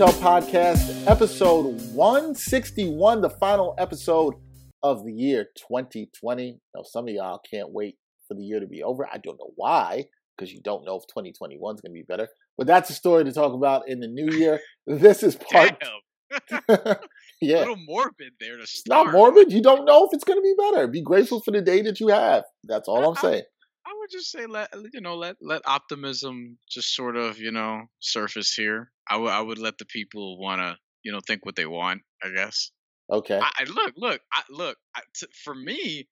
Ain't Hard to Tell podcast, episode 161, the final episode of the year 2020. Now, some of y'all can't wait for the year to be over. I don't know why, because you don't know if 2021 is going to be better. But that's a story to talk about in the new year. This is part. yeah. A little morbid there to start. not morbid. You don't know if it's going to be better. Be grateful for the day that you have. That's all I'm saying. I would just say let you know let let optimism just sort of you know surface here. I would I would let the people want to you know think what they want. I guess. Okay. I, I look look I, look I, t- for me.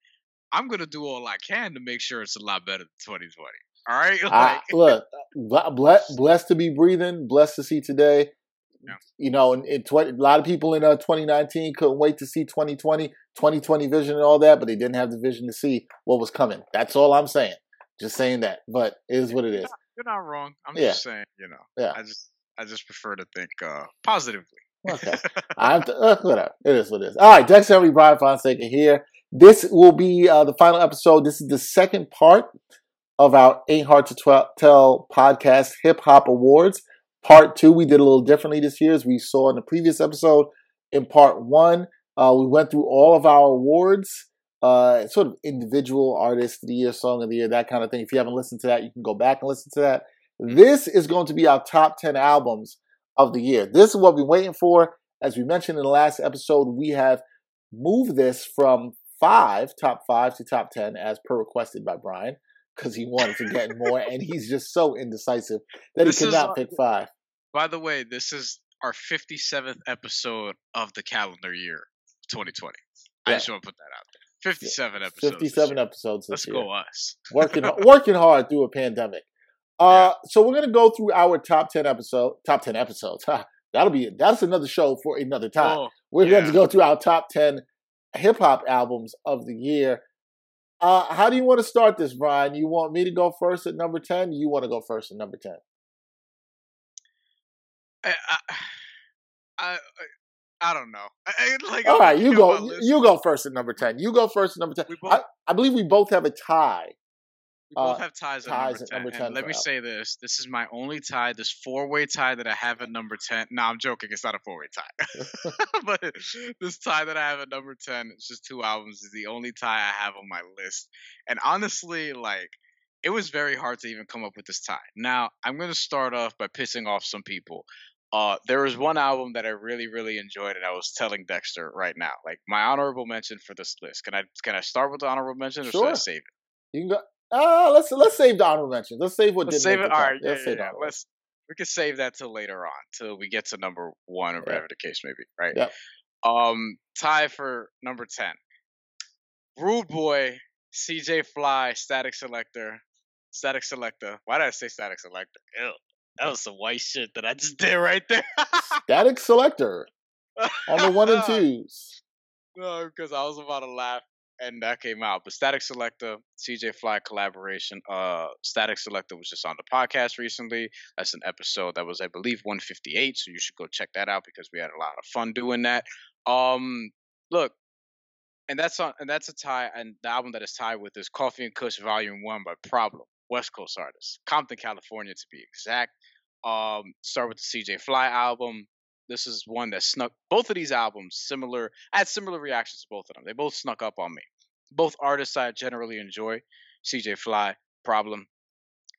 I'm gonna do all I can to make sure it's a lot better than 2020. All right. Like, look, bl- ble- blessed to be breathing, blessed to see today. Yeah. You know, in, in 20, a lot of people in uh, 2019 couldn't wait to see 2020, 2020 vision and all that, but they didn't have the vision to see what was coming. That's all I'm saying. Just saying that, but it is what it is. you're not wrong. I'm Yeah. just saying. You know. Yeah. I just I just prefer to think uh positively. Okay. I'm t- uh, whatever. It is what it is. All right, Dex Henry, Brian Fonseca here. This will be uh, the final episode. This is the second part of our Ain't Hard to Tw- Tell podcast Hip Hop Awards. Part two, we did a little differently this year, as we saw in the previous episode. In part one, uh, we went through all of our awards, uh, sort of individual artist of the year, song of the year, that kind of thing. If you haven't listened to that, you can go back and listen to that. This is going to be our top 10 albums of the year. This is what we're waiting for. As we mentioned in the last episode, we have moved this from five, top five, to top 10, as per requested by Brian, because he wanted to get more, and he's just so indecisive that This he cannot what- pick five. By the way, this is our 57th episode of the calendar year 2020. I Yeah. just want to put that out there. 57 episodes. 57 year. episodes Let's year. go us. working working hard through a pandemic. Uh, so we're gonna go through our top ten episode, top ten episodes. That'll be that's another show for another time. Oh, we're going to go through our top ten hip hop albums of the year. Uh, how do you want to start this, Brian? You want me to go first at number ten? You want to go first at number ten? I, I, I, I don't know. I, like, All right, you looking at my go. You go first at number ten. You go first at number ten. We I, both, I believe we both have a tie. we both uh, have ties, ties at at number number 10. 10 And let me Al. say this. This is my only tie, this four-way tie that I have at number 10. No, I'm joking. It's not a four-way tie. but this tie that I have at number 10, it's just two albums, is the only tie I have on my list. And honestly, like, it was very hard to even come up with this tie. Now, I'm going to start off by pissing off some people. Uh, there was one album that I really, really enjoyed, and I was telling Dexter right now, like my honorable mention for this list. Can I can I start with the honorable mention, or should I save it? You can go. Uh, let's let's save the honorable mentions. Let's save what Let's didn't save it. All right, yeah, Let's yeah, yeah. Let's we can save that till later on, till we get to number one or Yeah. whatever the case may be. Right. Yep. Um, tie for number ten. Rude Boy, CJ Fly, Static Selector, Static Selector. Why did I say Static Selector? Ew, that was some white shit that I just did right there. Static Selector on the one and twos. No, because I was about to laugh and that came out. But Statik Selektah, CJ Fly collaboration. Uh, Statik Selektah was just on the podcast recently. That's an episode that was, I believe, 158. So you should go check that out because we had a lot of fun doing that. Um, look, and that's on, and that's a tie. And the album that is tied with is Coffee and Kush Volume One by Problem, West Coast artist, Compton, California to be exact. Um, start with the CJ Fly album. This is one that snuck both of these albums similar. I had similar reactions to both of them. They both snuck up on me. Both artists I generally enjoy. CJ Fly, Problem.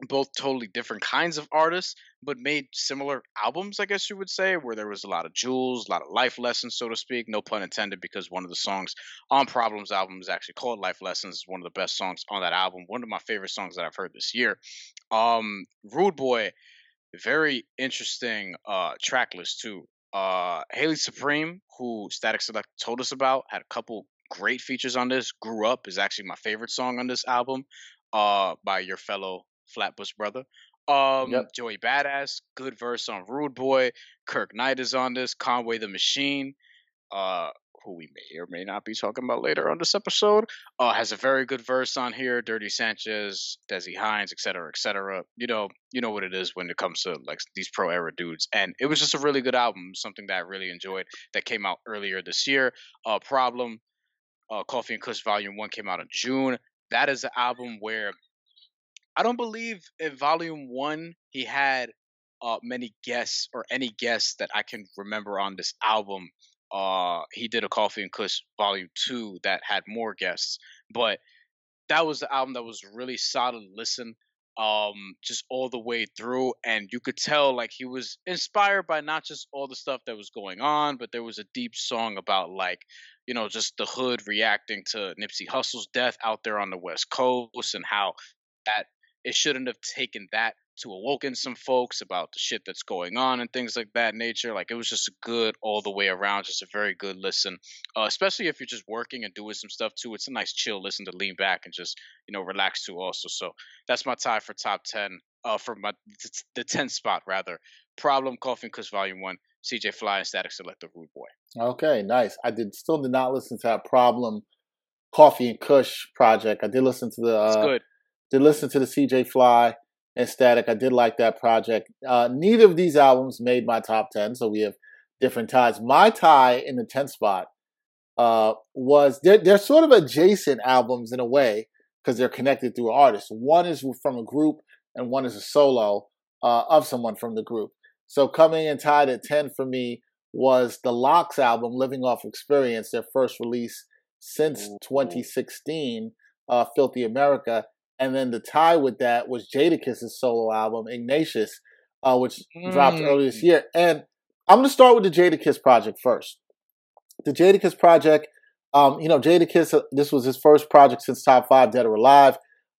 Both totally different kinds of artists, but made similar albums, I guess you would say, where there was a lot of jewels, a lot of life lessons, so to speak. No pun intended, because one of the songs on Problems album is actually called Life Lessons. It's one of the best songs on that album. One of my favorite songs that I've heard this year. Um, Rude Boy, very interesting uh track list too. Uh Haile Supreme, who Static Select told us about, had a couple great features on this. Grew Up is actually my favorite song on this album, uh, by your fellow Flatbush brother. Um, yep. Joey Badass, good verse on Rude Boy. Kirk Knight is on this. Conway the Machine, uh, who we may or may not be talking about later on this episode, uh, has a very good verse on here. Dirty Sanchez, Dessy Hinds, etc., etc. You know, you know what it is when it comes to like these pro era dudes, and it was just a really good album. Something that I really enjoyed that came out earlier this year. Uh, Problem, uh, Coffee and Kush Volume One came out in June. That is an album where I don't believe in volume one he had uh, many guests or any guests that I can remember on this album. Uh, he did a Coffee and Kush volume two that had more guests, but that was the album that was really solid listen um just all the way through and you could tell like he was inspired by not just all the stuff that was going on but there was a deep song about like you know just the hood reacting to Nipsey Hussle's death out there on the west coast and how that it shouldn't have taken that to awoken some folks about the shit that's going on and things like that nature. Like it was just good all the way around, just a very good listen. Uh, especially if you're just working and doing some stuff too. It's a nice chill listen to lean back and just you know relax to also. So that's my tie for top ten. Uh, for my the 10th spot rather. Problem Coffee and Kush Volume One. CJ Fly and Statik Selektah Rude Boy. Okay, nice. I did still did not listen to that Problem Coffee and Kush project. I did listen to the uh, good did listen to the CJ Fly and Statik. I did like that project. Uh, neither of these albums made my top 10, so we have different ties. My tie in the 10th spot uh, was they're, they're sort of adjacent albums in a way because they're connected through artists. One is from a group and one is a solo uh, of someone from the group. So coming in tied at 10 for me was the LOX album, Living Off Experience, their first release since 2016, uh, Filthy America. And then the tie with that was Jadakiss's solo album, Ignatius, uh, which mm. dropped earlier this year. And I'm going to start with the Jadakiss project first. The Jadakiss project, um, you know, Jadakiss, uh, this was his first project since Top 5 Dead or Alive.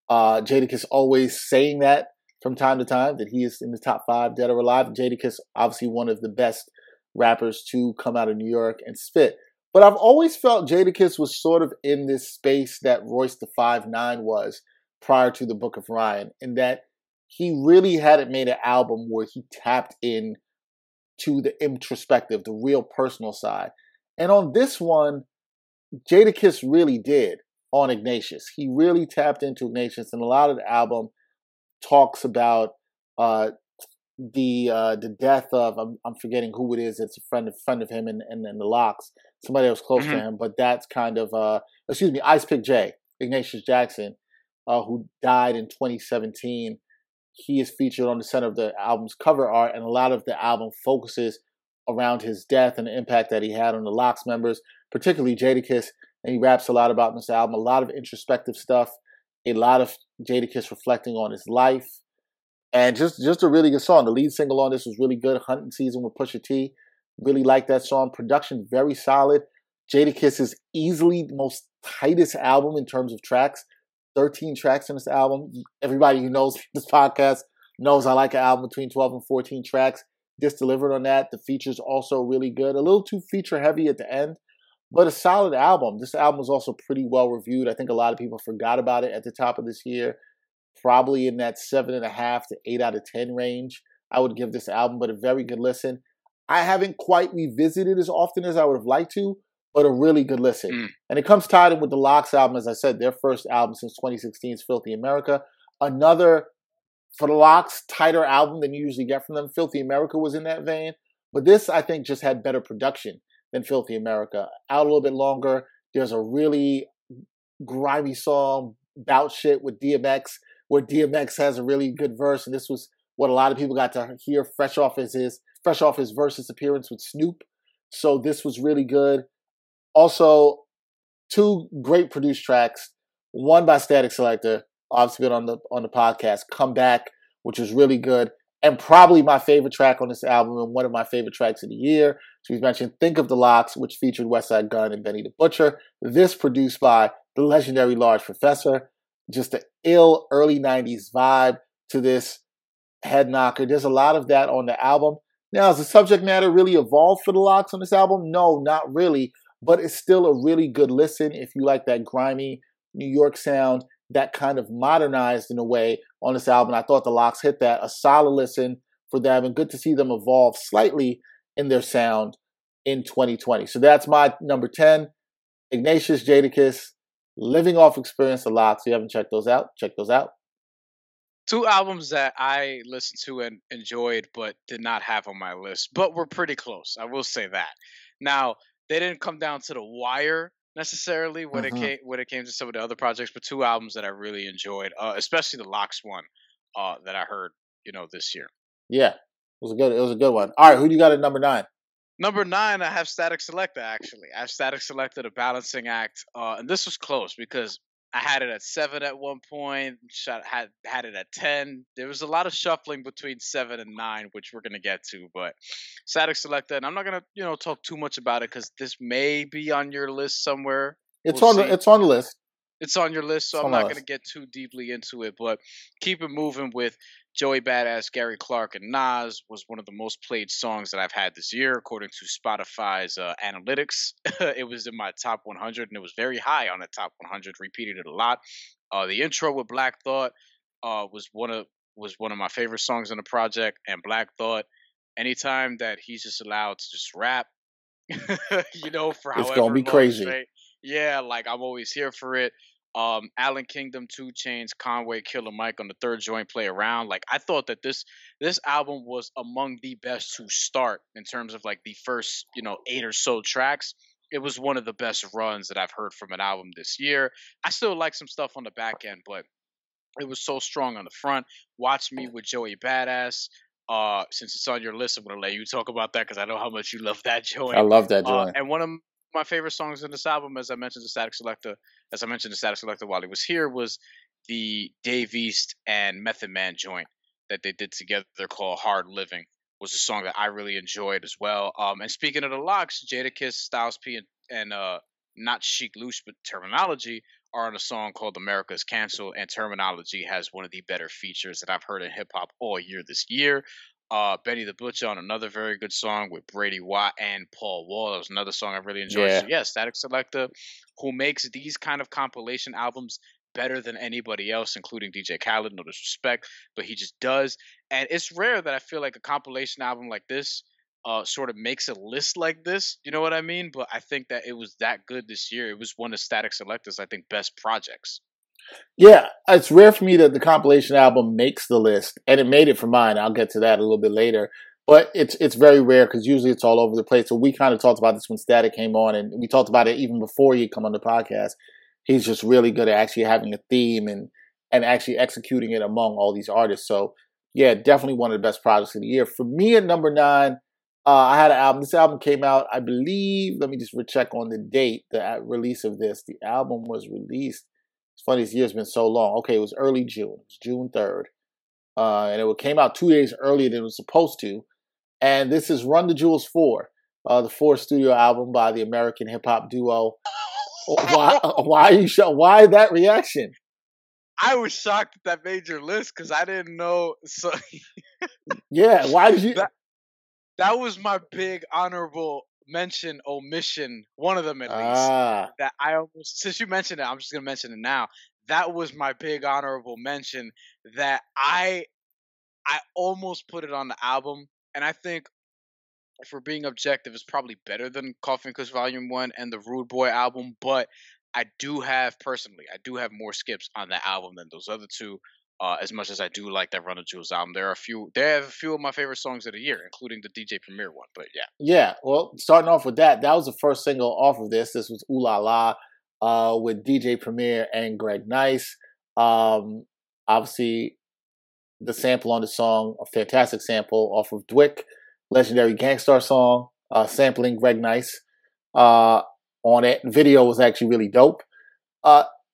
Uh, Jadakiss always saying that from time to time, that he is in the top 5 Dead or Alive. Jadakiss, obviously one of the best rappers to come out of New York and spit. But I've always felt Jadakiss was sort of in this space that Royce the Five Nine was prior to the Book of Ryan, in that he really hadn't made an album where he tapped in to the introspective, the real personal side. And on this one, Jadakiss really did on Ignatius. He really tapped into Ignatius, and a lot of the album talks about uh, the uh, the death of I'm, I'm, forgetting who it is. It's a friend of friend of him and and, and the LOX, somebody that was close mm-hmm. to him. But that's kind of uh, excuse me, Ice Pick J, Ignatius Jackson uh, who died in 2017. He is featured on the center of the album's cover art, and a lot of the album focuses around his death and the impact that he had on the LOX members, particularly Jadakiss. And he raps a lot about this album, a lot of introspective stuff, a lot of Jadakiss reflecting on his life, and just just a really good song. The lead single on this was really good. Hunting Season with Pusha T. Really like that song. Production very solid. Jadakiss is easily the most tightest album in terms of tracks. 13 tracks in this album. Everybody who knows this podcast knows I like an album between 12 and 14 tracks. This delivered on that. The features also really good. A little too feature heavy at the end, but a solid album. This album was also pretty well reviewed. I think a lot of people forgot about it at the top of this year. Probably in that seven and a half to eight out of 10 range. I would give this album, but a very good listen. I haven't quite revisited as often as I would have liked to, but a really good listen. Mm. And it comes tied in with the LOX album, as I said, their first album since 2016's Filthy America. Another, for the LOX, tighter album than you usually get from them. Filthy America was in that vein. But this, I think, just had better production than Filthy America. Out a little bit longer. There's a really grimy song, Bout Shit with DMX, where DMX has a really good verse. And this was what a lot of people got to hear fresh off his, his fresh off his versus appearance with Snoop. So this was really good. Also, two great produced tracks. One by Statik Selektah, obviously been on the on the podcast. Come Back, which was really good, and probably my favorite track on this album and one of my favorite tracks of the year. So mentioned Think of the LOX, which featured Westside Gunn and Benny the Butcher. This produced by the legendary Large Professor. Just an ill early 90s vibe to this head knocker. There's a lot of that on the album. Now, has the subject matter really evolved for the LOX on this album? No, not really but it's still a really good listen if you like that grimy New York sound. that kind of modernized in a way on this album. I thought the LOX hit that. A solid listen for them, and good to see them evolve slightly in their sound in 2020. So that's my number 10. Ignatius Jadakiss, Living Off Experience, the LOX. If you haven't checked those out, check those out. Two albums that I listened to and enjoyed, but did not have on my list, but were pretty close. I will say that. Now, they didn't come down to the wire necessarily when mm-hmm. it came when it came to some of the other projects, but two albums that I really enjoyed, uh, especially the LOX one uh, that I heard, you know, this year. Yeah, it was a good. It was a good one. All right, who do you got at number nine? Number nine, I have Statik Selektah. Actually, I have Statik Selektah, the balancing act, uh, and this was close because I had it at seven at one point. Shot had had it at ten. There was a lot of shuffling between seven and nine, which we're gonna get to. But Statik Selektah, and I'm not gonna you know talk too much about it because this may be on your list somewhere. It's we'll on. The, it's on the list. It's on your list, so it's I'm not gonna get too deeply into it. But keep it moving with Joey Badass, Gary Clark, and Nas was one of the most played songs that I've had this year, according to Spotify's uh, analytics. it was in my top 100, and it was very high on the top 100. Repeated it a lot. Uh, the intro with Black Thought uh, was one of was one of my favorite songs on the project, and Black Thought. Anytime that he's just allowed to just rap, you know, for it's gonna be crazy. Yeah, like I'm always here for it um, Allan Kingdom, 2 Chainz, Conway, Killer Mike on the third joint play around. Like I thought that this this album was among the best to start in terms of like the first, you know, eight or so tracks. It was one of the best runs that I've heard from an album this year. I still like some stuff on the back end, but it was so strong on the front. Watch me with Joey Badass. Uh, since it's on your list, I'm gonna let you talk about that because I know how much you love that joint. I love that uh, joint. Uh, and one of my favorite songs in this album, as I mentioned, the Statik Selektah, as I mentioned, the Statik Selektah while he was here, was the Dave East and Method Man joint that they did together called Hard Living. Was a song that I really enjoyed as well. Um, and speaking of the LOX, Jadakiss, Styles P, and, and uh, not Sheek Louch, but Termanology are on a song called America's Cancel, and Termanology has one of the better features that I've heard in hip hop all year this year. Uh, Benny the Butcher on another very good song with Brady Watt and Paul Wall. That was another song I really enjoyed. Yeah, so yeah Statik Selektah, who makes these kind of compilation albums better than anybody else, including DJ Khaled. No disrespect, but he just does. And it's rare that I feel like a compilation album like this uh, sort of makes a list like this. You know what I mean? But I think that it was that good this year. It was one of Statik Selektah's, I think, best projects. Yeah, it's rare for me that the compilation album makes the list, and it made it for mine. I'll get to that a little bit later. But it's it's very rare because usually it's all over the place. So we kind of talked about this when Statik came on, and we talked about it even before he come on the podcast. He's just really good at actually having a theme and and actually executing it among all these artists. So yeah, definitely one of the best projects of the year. For me at number nine, uh, I had an album. This album came out, I believe. Let me just recheck on the date, the uh, release of this. The album was released it's funny, this year's been so long. Okay, it was early June. It was June 3rd. Uh, and it came out two days earlier than it was supposed to. And this is Run the Jewels 4, uh, the fourth studio album by the American hip hop duo. why, why are you sh- Why that reaction? I was shocked that that made your list because I didn't know. So yeah, why did you? That, that was my big honorable mention omission, one of them at least. Ah. That I almost since you mentioned it, I'm just gonna mention it now. That was my big honorable mention that I I almost put it on the album, and I think if we're being objective, it's probably better than Coffin Kush Volume One and the Rude Boy album, but I do have personally, I do have more skips on that album than those other two. Uh, as much as I do like that Run the Jewels album, there are a few. They have a few of my favorite songs of the year, including the DJ Premier one. But yeah, yeah. Well, starting off with that, that was the first single off of this. This was Ooh La La uh, with DJ Premier and Greg Nice. Um, obviously, the sample on the song, a fantastic sample off of DWYCK, legendary Gang Starr song, uh, sampling Greg Nice uh, on it. Video was actually really dope.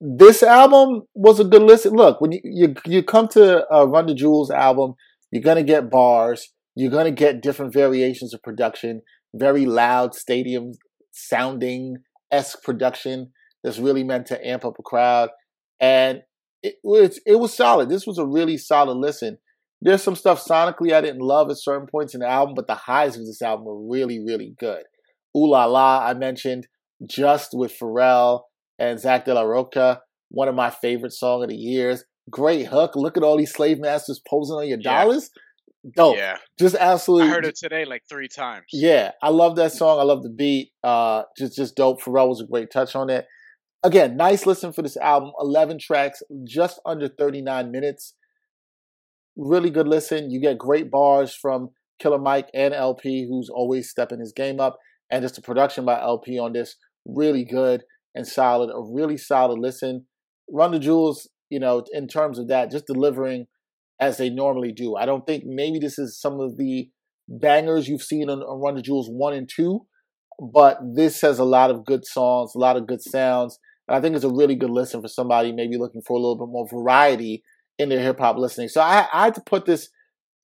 Uh, this album was a good listen. Look, when you you, you come to a Run the Jewels album, you're gonna get bars. You're gonna get different variations of production, very loud stadium sounding esque production that's really meant to amp up a crowd. And it was it was solid. This was a really solid listen. There's some stuff sonically I didn't love at certain points in the album, but the highs of this album were really, really good. Ooh La La, I mentioned, just with Pharrell and Zach De La Rocha. one of my favorite song of the years. Great hook. Look at all these slave masters posing on your yeah. dollars. Dope. Yeah. Just absolutely. I heard it today like three times. Yeah. I love that song. I love the beat. Uh, just, just dope. Pharrell was a great touch on it. Again, nice listen for this album. 11 tracks, just under 39 minutes. Really good listen. You get great bars from Killer Mike and El-P, who's always stepping his game up. And just the production by El-P on this, really good and solid. A really solid listen. Run the Jewels, you know, in terms of that, just delivering as they normally do. I don't think maybe this is some of the bangers you've seen on, on Run the Jewels 1 and 2, but this has a lot of good songs, a lot of good sounds. And I think it's a really good listen for somebody maybe looking for a little bit more variety in their hip hop listening. So I, I had to put this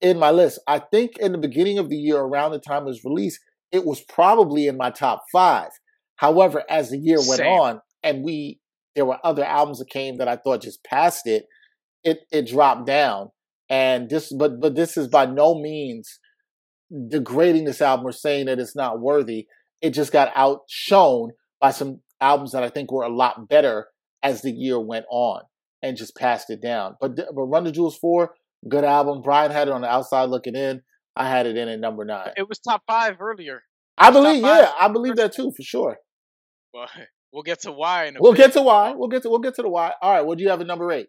in my list. I think in the beginning of the year, around the time it was released, it was probably in my top five. However, as the year went Same. on, and we there were other albums that came that I thought just passed it, it it dropped down. And this, but but this is by no means degrading this album or saying that it's not worthy. It just got outshone by some albums that I think were a lot better as the year went on and just passed it down. But but Run the Jewels four, good album. Brian had it on the outside looking in. I had it in at number nine. It was top five earlier. I believe, yeah, I believe that too for sure. Well, we'll get to why. we'll bit. get to why. We'll get to we'll get to the why. All right, what do you have at number eight?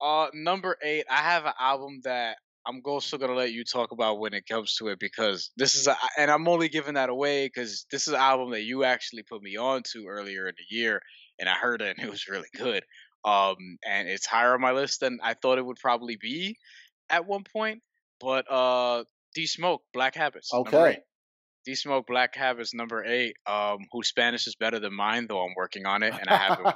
Uh, number eight, I have an album that I'm also gonna let you talk about when it comes to it because this is a, and I'm only giving that away because this is an album that you actually put me on to earlier in the year, and I heard it and it was really good. Um, and it's higher on my list than I thought it would probably be at one point. But uh, D Smoke, Black Habits. Okay. D Smoke, Black Habits, number eight. Um, whose Spanish is better than mine, though I'm working on it, and I haven't.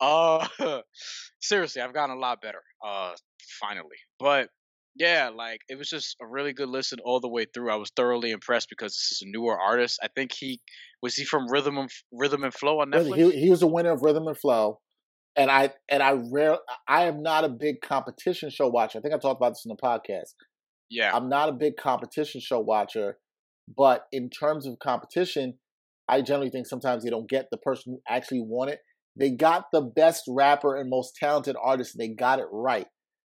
uh, seriously, I've gotten a lot better. Uh, finally, but yeah, like it was just a really good listen all the way through. I was thoroughly impressed because this is a newer artist. I think he was he from Rhythm and Rhythm and Flow on Netflix. He, he was a winner of Rhythm and Flow, and I and I rare I am not a big competition show watcher. I think I talked about this in the podcast. Yeah, I'm not a big competition show watcher, but in terms of competition, I generally think sometimes they don't get the person who actually won it. They got the best rapper and most talented artist, and they got it right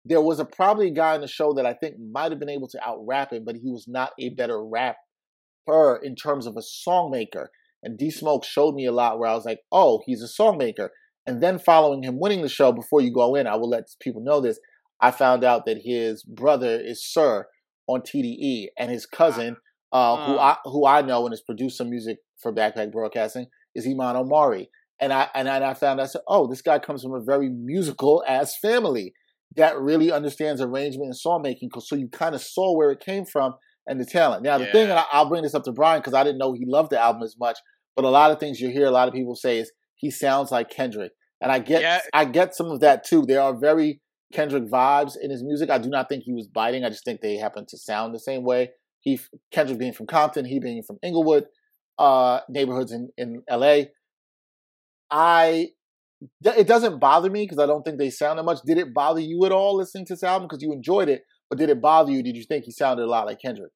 there was a probably a guy in the show that I think might have been able to out rap him, but he was not a better rapper in terms of a songmaker. And D Smoke showed me a lot where I was like, oh, he's a songmaker. And then following him winning the show, before you go in, I will let people know this. I found out that his brother is Sir on TDE, and his cousin, uh, uh, who I who I know and has produced some music for Backpack Broadcasting, is Iman Omari. And I and I found out, I said, oh, this guy comes from a very musical ass family that really understands arrangement and song making. So you kind of saw where it came from and the talent. Now, the yeah. thing, and I'll bring this up to Brian because I didn't know he loved the album as much, but a lot of things you hear a lot of people say is he sounds like Kendrick. And I get, yeah. I get some of that too. There are very Kendrick vibes in his music. I do not think he was biting. I just think they happen to sound the same way. He, Kendrick being from Compton, he being from Inglewood, uh, neighborhoods in, in LA. I it doesn't bother me because I don't think they sound that much. Did it bother you at all listening to this album because you enjoyed it? But did it bother you? Did you think he sounded a lot like Kendrick?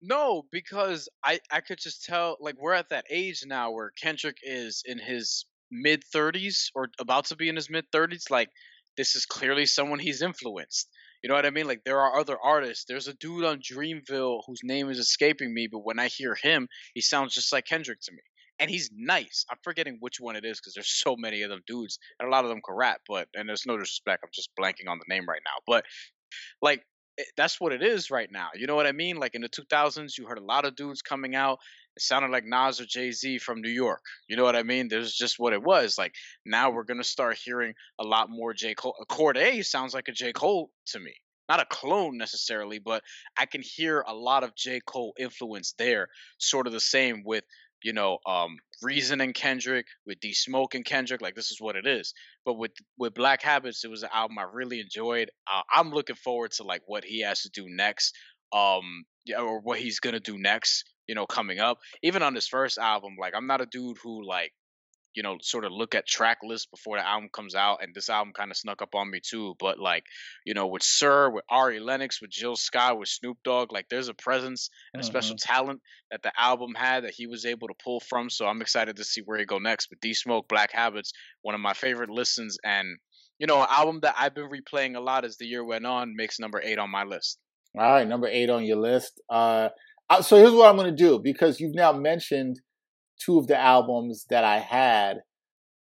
No, because I I could just tell like we're at that age now where Kendrick is in his mid 30s or about to be in his mid 30s like this is clearly someone he's influenced. You know what I mean? Like there are other artists. There's a dude on Dreamville whose name is escaping me, but when I hear him, he sounds just like Kendrick to me and he's nice. I'm forgetting which one it is because there's so many of them dudes, and a lot of them can rap. But and there's no disrespect, I'm just blanking on the name right now. But like eh, that's what it is right now. You know what I mean? Like in the 2000s, you heard a lot of dudes coming out. It sounded like Nas or Jay Z from New York. You know what I mean? There's just what it was. Like now we're gonna start hearing a lot more J Cole. Cordae sounds like a J Cole to me. Not a clone necessarily, but I can hear a lot of J Cole influence there. Sort of the same with you know, um, Reason and Kendrick, with D Smoke and Kendrick, like this is what it is. But with with Black Habits, it was an album I really enjoyed. Uh, I'm looking forward to like what he has to do next, um, or what he's gonna do next. You know, coming up. Even on his first album, like I'm not a dude who like you know, sort of look at track lists before the album comes out, and this album kind of snuck up on me too. But like, you know, with Sir, with Ari Lennox, with Jill Scott, with Snoop Dogg, like there's a presence and a Mm-hmm. special talent that the album had that he was able to pull from. So I'm excited to see where he go next. But D Smoke, Black Habits, one of my favorite listens, and you know, an album that I've been replaying a lot as the year went on, makes number eight on my list. All right, number eight on your list. Uh, so here's what I'm going to do because you've now mentioned two of the albums that I had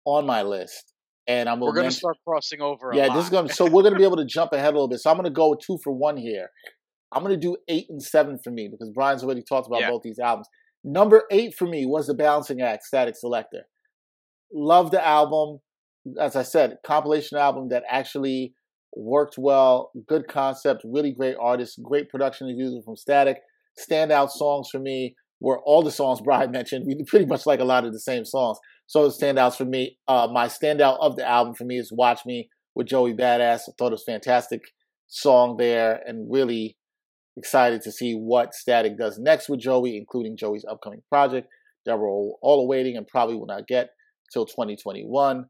on my list, and I'm We're gonna start crossing over. Yeah, this is gonna. So we're gonna be able to jump ahead a little bit. So I'm gonna go two for one here. I'm gonna do eight and seven for me because Brian's already talked about Yeah. both these albums. Number eight for me was the Balancing Act, Statik Selektah. Love the album. As I said, compilation album that actually worked well. Good concept, really great artist, great production as usual from Statik. Standout songs for me were all the songs Brian mentioned. We pretty much like a lot of the same songs. So the standouts for me, uh, my standout of the album for me is "Watch Me" with Joey Badass. I thought it was fantastic song there, and really excited to see what Statik does next with Joey, including Joey's upcoming project that we're all, all awaiting and probably will not get till 2021.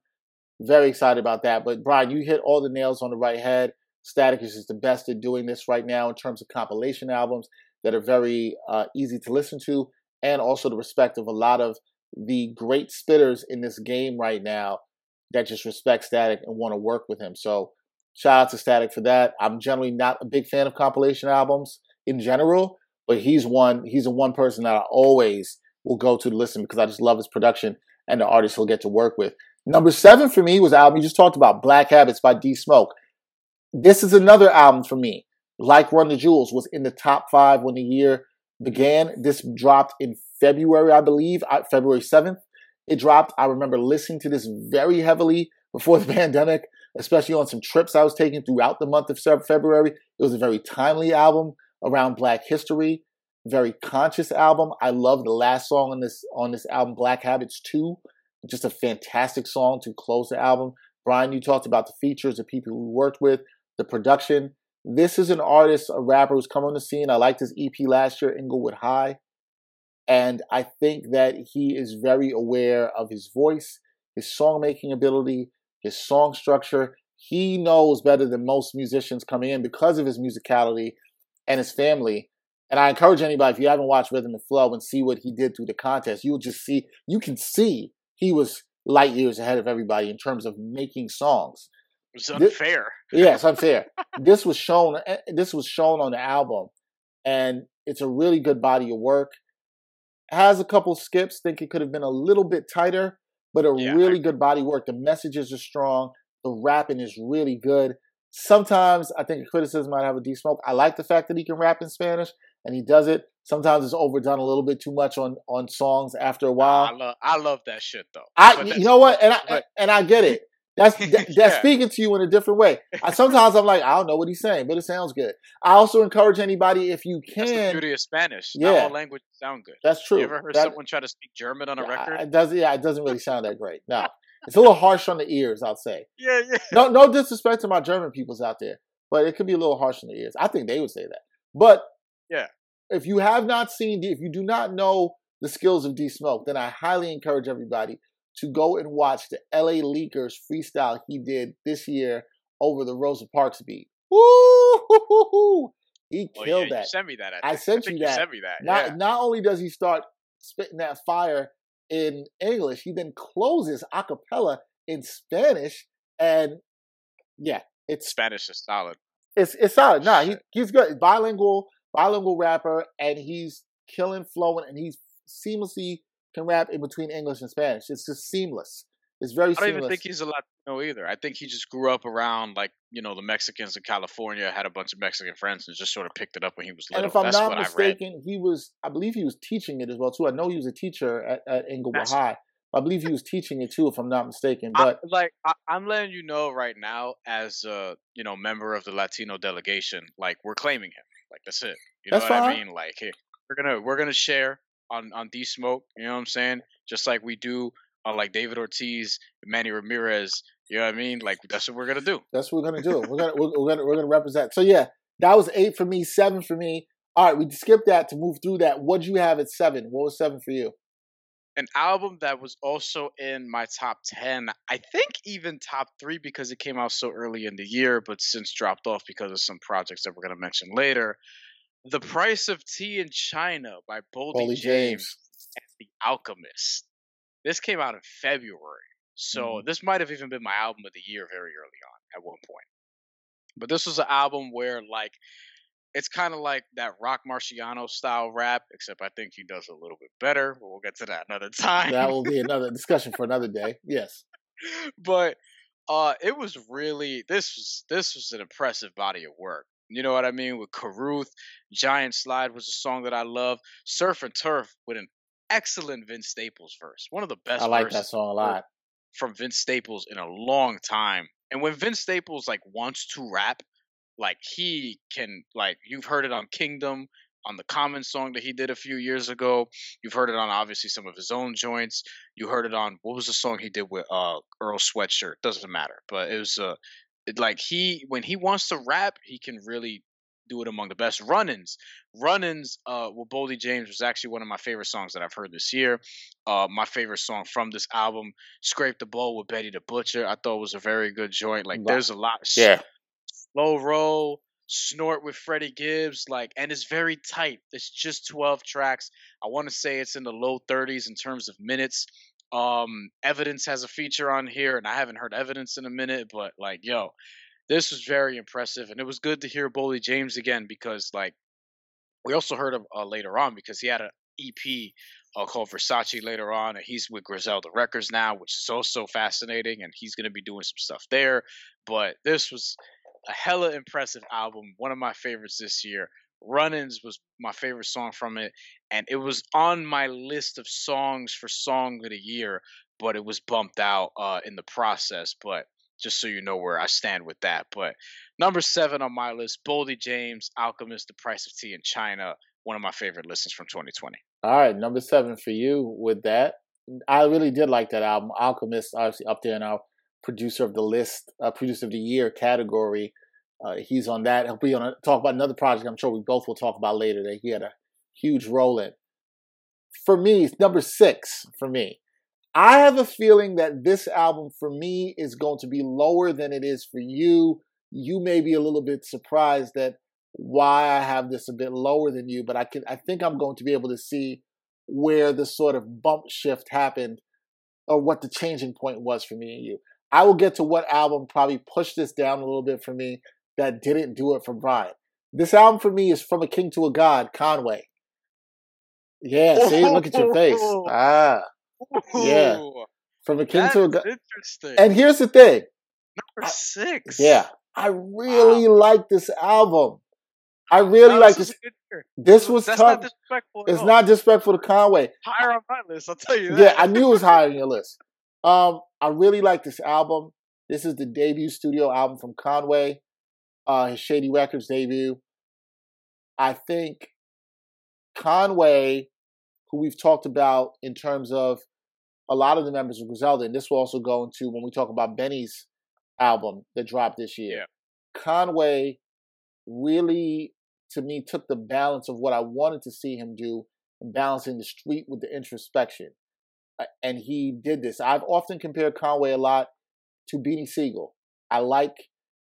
Very excited about that. But Brian, you hit all the nails on the right head. Statik is just the best at doing this right now in terms of compilation albums that are very uh, easy to listen to, and also the respect of a lot of the great spitters in this game right now that just respect Statik and want to work with him. So shout out to Statik for that. I'm generally not a big fan of compilation albums in general, but he's one. He's the one person that I always will go to to listen because I just love his production and the artists he'll get to work with. Number seven for me was album you just talked about, Black Habits by D Smoke. This is another album for me. Like Run the Jewels was in the top five when the year began. This dropped in February, I believe, uh, February 7th. It dropped. I remember listening to this very heavily before the pandemic, especially on some trips I was taking throughout the month of February. It was a very timely album around Black history, very conscious album. I love the last song on this on this album, Black Habits 2. Just a fantastic song to close the album. Brian, you talked about the features, the people who worked with, the production. This is an artist, a rapper who's come on the scene. I liked his EP last year, Inglewood High. And I think that he is very aware of his voice, his song making ability, his song structure. He knows better than most musicians coming in because of his musicality and his family. And I encourage anybody, if you haven't watched Rhythm and Flow and see what he did through the contest, you'll just see, you can see he was light years ahead of everybody in terms of making songs. It's unfair. Yeah, it's unfair. this was shown. eh, This was shown on the album, and it's a really good body of work. Has a couple skips. Think it could have been a little bit tighter, but a Yeah, really good body work. The messages are strong. The rapping is really good. Sometimes I think a criticism might have a D Smoke. I like the fact that he can rap in Spanish and he does it. Sometimes it's overdone a little bit too much on on songs after a while. I love I love that shit though. I, you know what, and I and I get it. That's that, that's Yeah. speaking to you in a different way. I, sometimes I'm like, I don't know what he's saying, but it sounds good. I also encourage anybody if you That's the can. beauty of Spanish. Yeah. Not all languages sound good. That's true. You ever heard That- someone try to speak German on a record? It does. Yeah, it doesn't really sound that great. No, it's a little harsh on the ears. I'll say. yeah, yeah. No, no disrespect to my German peoples out there, but it could be a little harsh on the ears. I think they would say that. But Yeah. if you have not seen, if you do not know the skills of D Smoke, then I highly encourage everybody to go and watch the LA Leakers freestyle he did this year over the Rosa Parks beat. Woo! He killed yeah, that. You sent me that. I think. sent think you that. sent me that. Not yeah. not only does he start spitting that fire in English, he then closes a cappella in Spanish, and yeah, it's Spanish is solid. it's it's solid. Nah, he he's good. Bilingual, bilingual rapper, and he's killing, flowing, and he's seamlessly can rap in between English and Spanish. It's just seamless. It's very seamless. I don't seamless. even think he's a Latino either. I think he just grew up around like you know the Mexicans in California, had a bunch of Mexican friends, and just sort of picked it up when he was little. and if I'm That's not I mistaken, he was I believe he was teaching it as well too. I know he was a teacher at, at Inglewood That's- High. I believe he was teaching it too, if I'm not mistaken. I, But like I, I'm letting you know right now, as a you know member of the Latino delegation, like we're claiming him. Like that's it. You know what I mean? Like hey, we're gonna we're gonna share on on D Smoke. You know what I'm saying? Just like we do on like David Ortiz, Manny Ramirez. You know what I mean? Like that's what we're gonna do. That's what we're gonna do. We're gonna we're, we're gonna we're gonna represent. So yeah, that was eight for me, seven for me. All right, we skipped that to move through that. What'd you have at seven? What was seven for you? an album that was also in my top 10 i think even top 3 because it came out so early in the year but since dropped off because of some projects that we're going to mention later the price of tea in china by boldy, james, James. and the alchemist this came out in february so Mhm. this might have even been my album of the year very early on at one point but this was an album where like it's kind of like that roc marciano style rap except i think he does a little bit better but we'll get to that another time That will be another discussion for another day. Yes. but uh it was really this was this was an impressive body of work you know what i mean? With Caruth, giant slide was a song that i love. Surf and turf with an excellent vince staples verse one of the best I like that song a lot. from vince staples in a long time. And when vince staples like wants to rap like he can like you've heard it on kingdom on the common song that he did a few years ago. You've heard it on obviously some of his own joints. You heard it on what was the song he did with uh earl sweatshirt? Doesn't matter. But it was uh it, like he when he wants to rap he can really do it among the best run-ins run-ins uh with boldy james was actually one of my favorite songs that i've heard this year uh my favorite song from this album scrape the bowl with benny the butcher i thought was a very good joint like Wow. there's a lot of Yeah. low roll, snort with Freddie Gibbs, like, and it's very tight. It's just 12 tracks. I want to say it's in the low 30s in terms of minutes. Um, Evidence has a feature on here, and I haven't heard Evidence in a minute, but like, yo, this was very impressive, and it was good to hear Boldy James again because, like, we also heard him uh, later on because he had an EP uh, called Versace later on, and he's with Griselda Records now, which is also fascinating, and he's going to be doing some stuff there. But this was a hella impressive album, one of my favorites this year. Run-ins was my favorite song from it, and it was on my list of songs for song of the year, but it was bumped out uh, in the process. But just so you know where I stand with that. But number seven on my list, Boldy James, Alchemist, The Price of Tea in China, one of my favorite listens from 2020. All right, number seven for you with that. I really did like that album. Alchemist, obviously up there in our producer of the list, uh, producer of the year category. Uh, he's on that. He'll be on a, talk about another project. I'm sure we both will talk about later that he had a huge role in. For me, number six for me. I have a feeling that this album for me is going to be lower than it is for you. You may be a little bit surprised that why I have this a bit lower than you, but I can I think I'm going to be able to see where the sort of bump shift happened or what the changing point was for me and you. I will get to what album probably pushed this down a little bit for me that didn't do it for Brian. This album for me is From a King to a God, Conway. Yeah, see, look at your face. Ah, Yeah. From a King That to a God. interesting. And here's the thing. number six. Yeah, I really like this album. I really Now, like this. this. is a good year. This was That's tough. not It's not disrespectful to Conway. higher on my list. I'll tell you that. Yeah, I knew it was higher on your list. Um, I really like this album. This is the debut studio album from Conway, uh, his Shady Records debut. I think Conway, who we've talked about in terms of a lot of the members of Griselda, and this will also go into when we talk about Benny's album that dropped this year. Yeah. Conway really, to me, took the balance of what I wanted to see him do and balancing the street with the introspection. And he did this. I've often compared Conway a lot to Beanie Sigel. I like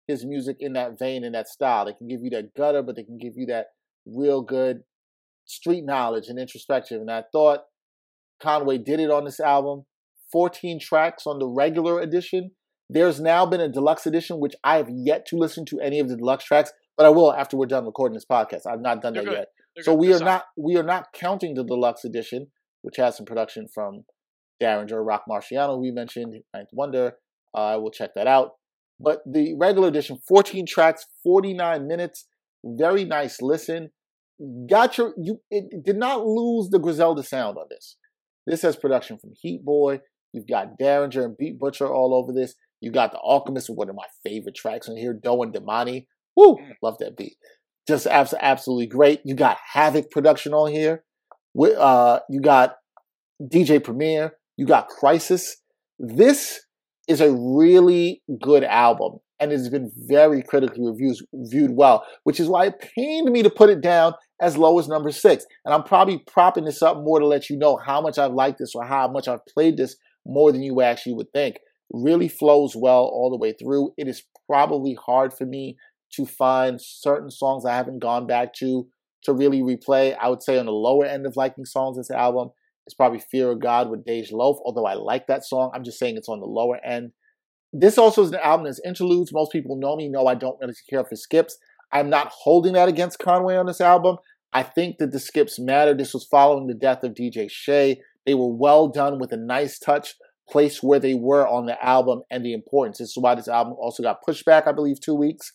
his music in that vein, in that style. They can give you that gutter, but they can give you that real good street knowledge and introspection. And I thought Conway did it on this album. 14 tracks on the regular edition. There's now been a deluxe edition, which I have yet to listen to any of the deluxe tracks, but I will after we're done recording this podcast. I've not done You're that good. yet. They're So good. we They're are solid. not we are not counting the deluxe edition, which has some production from Daringer, Roc Marciano, we mentioned, Ninth Wonder. Uh, I will check that out. But the regular edition, 14 tracks, 49 minutes, very nice listen. Got your you it did not lose the Griselda sound on this. This has production from Heat Boy. You've got Daringer and Beat Butcher all over this. You got the Alchemist, one of my favorite tracks on here, Doe and Damani. Woo, Mm. love that beat. Just abs- absolutely great. You got Havoc production on here. Uh, you got DJ Premier. You got Khrysis. This is a really good album and it's been very critically reviews, reviewed well, which is why it pained me to put it down as low as number six. And I'm probably propping this up more to let you know how much I've liked this or how much I've played this more than you actually would think. Really flows well all the way through. It is probably hard for me to find certain songs I haven't gone back to to really replay. I would say on the lower end of liking songs this album is probably Fear of God with Dej Loaf, although I like that song. I'm just saying it's on the lower end. This also is an album that's interludes. Most people know me, know I don't really care for skips. I'm not holding that against Conway on this album. I think that the skips matter. This was following the death of DJ Shay. They were well done with a nice touch, placed where they were on the album and the importance. This is why this album also got pushed back, I believe, two weeks.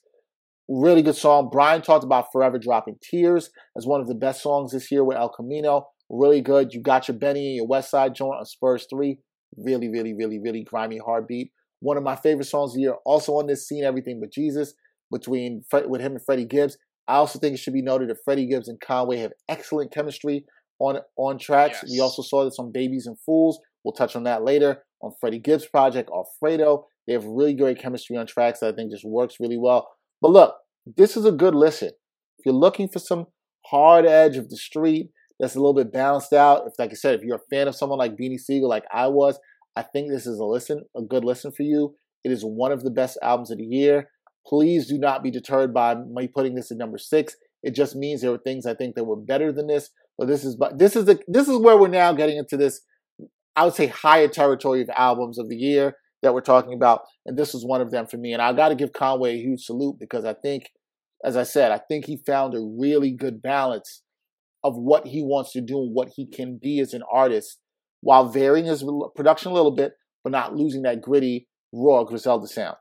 Really good song. Brian talked about Forever Dropping Tears as one of the best songs this year with El Camino. Really good. You got your Benny and your West Side joint on Spurs 3. Really, really, really, really grimy heartbeat. One of my favorite songs of the year. Also on this scene, Everything But Jesus, between with him and Freddie Gibbs. I also think it should be noted that Freddie Gibbs and Conway have excellent chemistry on on tracks. Yes. We also saw this on Babies and Fools. We'll touch on that later. On Freddie Gibbs' project, Alfredo, they have really great chemistry on tracks that I think just works really well. But look, this is a good listen. If you're looking for some hard edge of the street that's a little bit balanced out, if like I said, if you're a fan of someone like Beanie Sigel, like I was, I think this is a listen, a good listen for you. It is one of the best albums of the year. Please do not be deterred by me putting this at number six. It just means there were things I think that were better than this. But this is but this is the this is where we're now getting into this. I would say higher territory of albums of the year that we're talking about, and this was one of them for me. And I got to give Conway a huge salute because I think, as I said, I think he found a really good balance of what he wants to do and what he can be as an artist, while varying his production a little bit, but not losing that gritty, raw Griselda sound.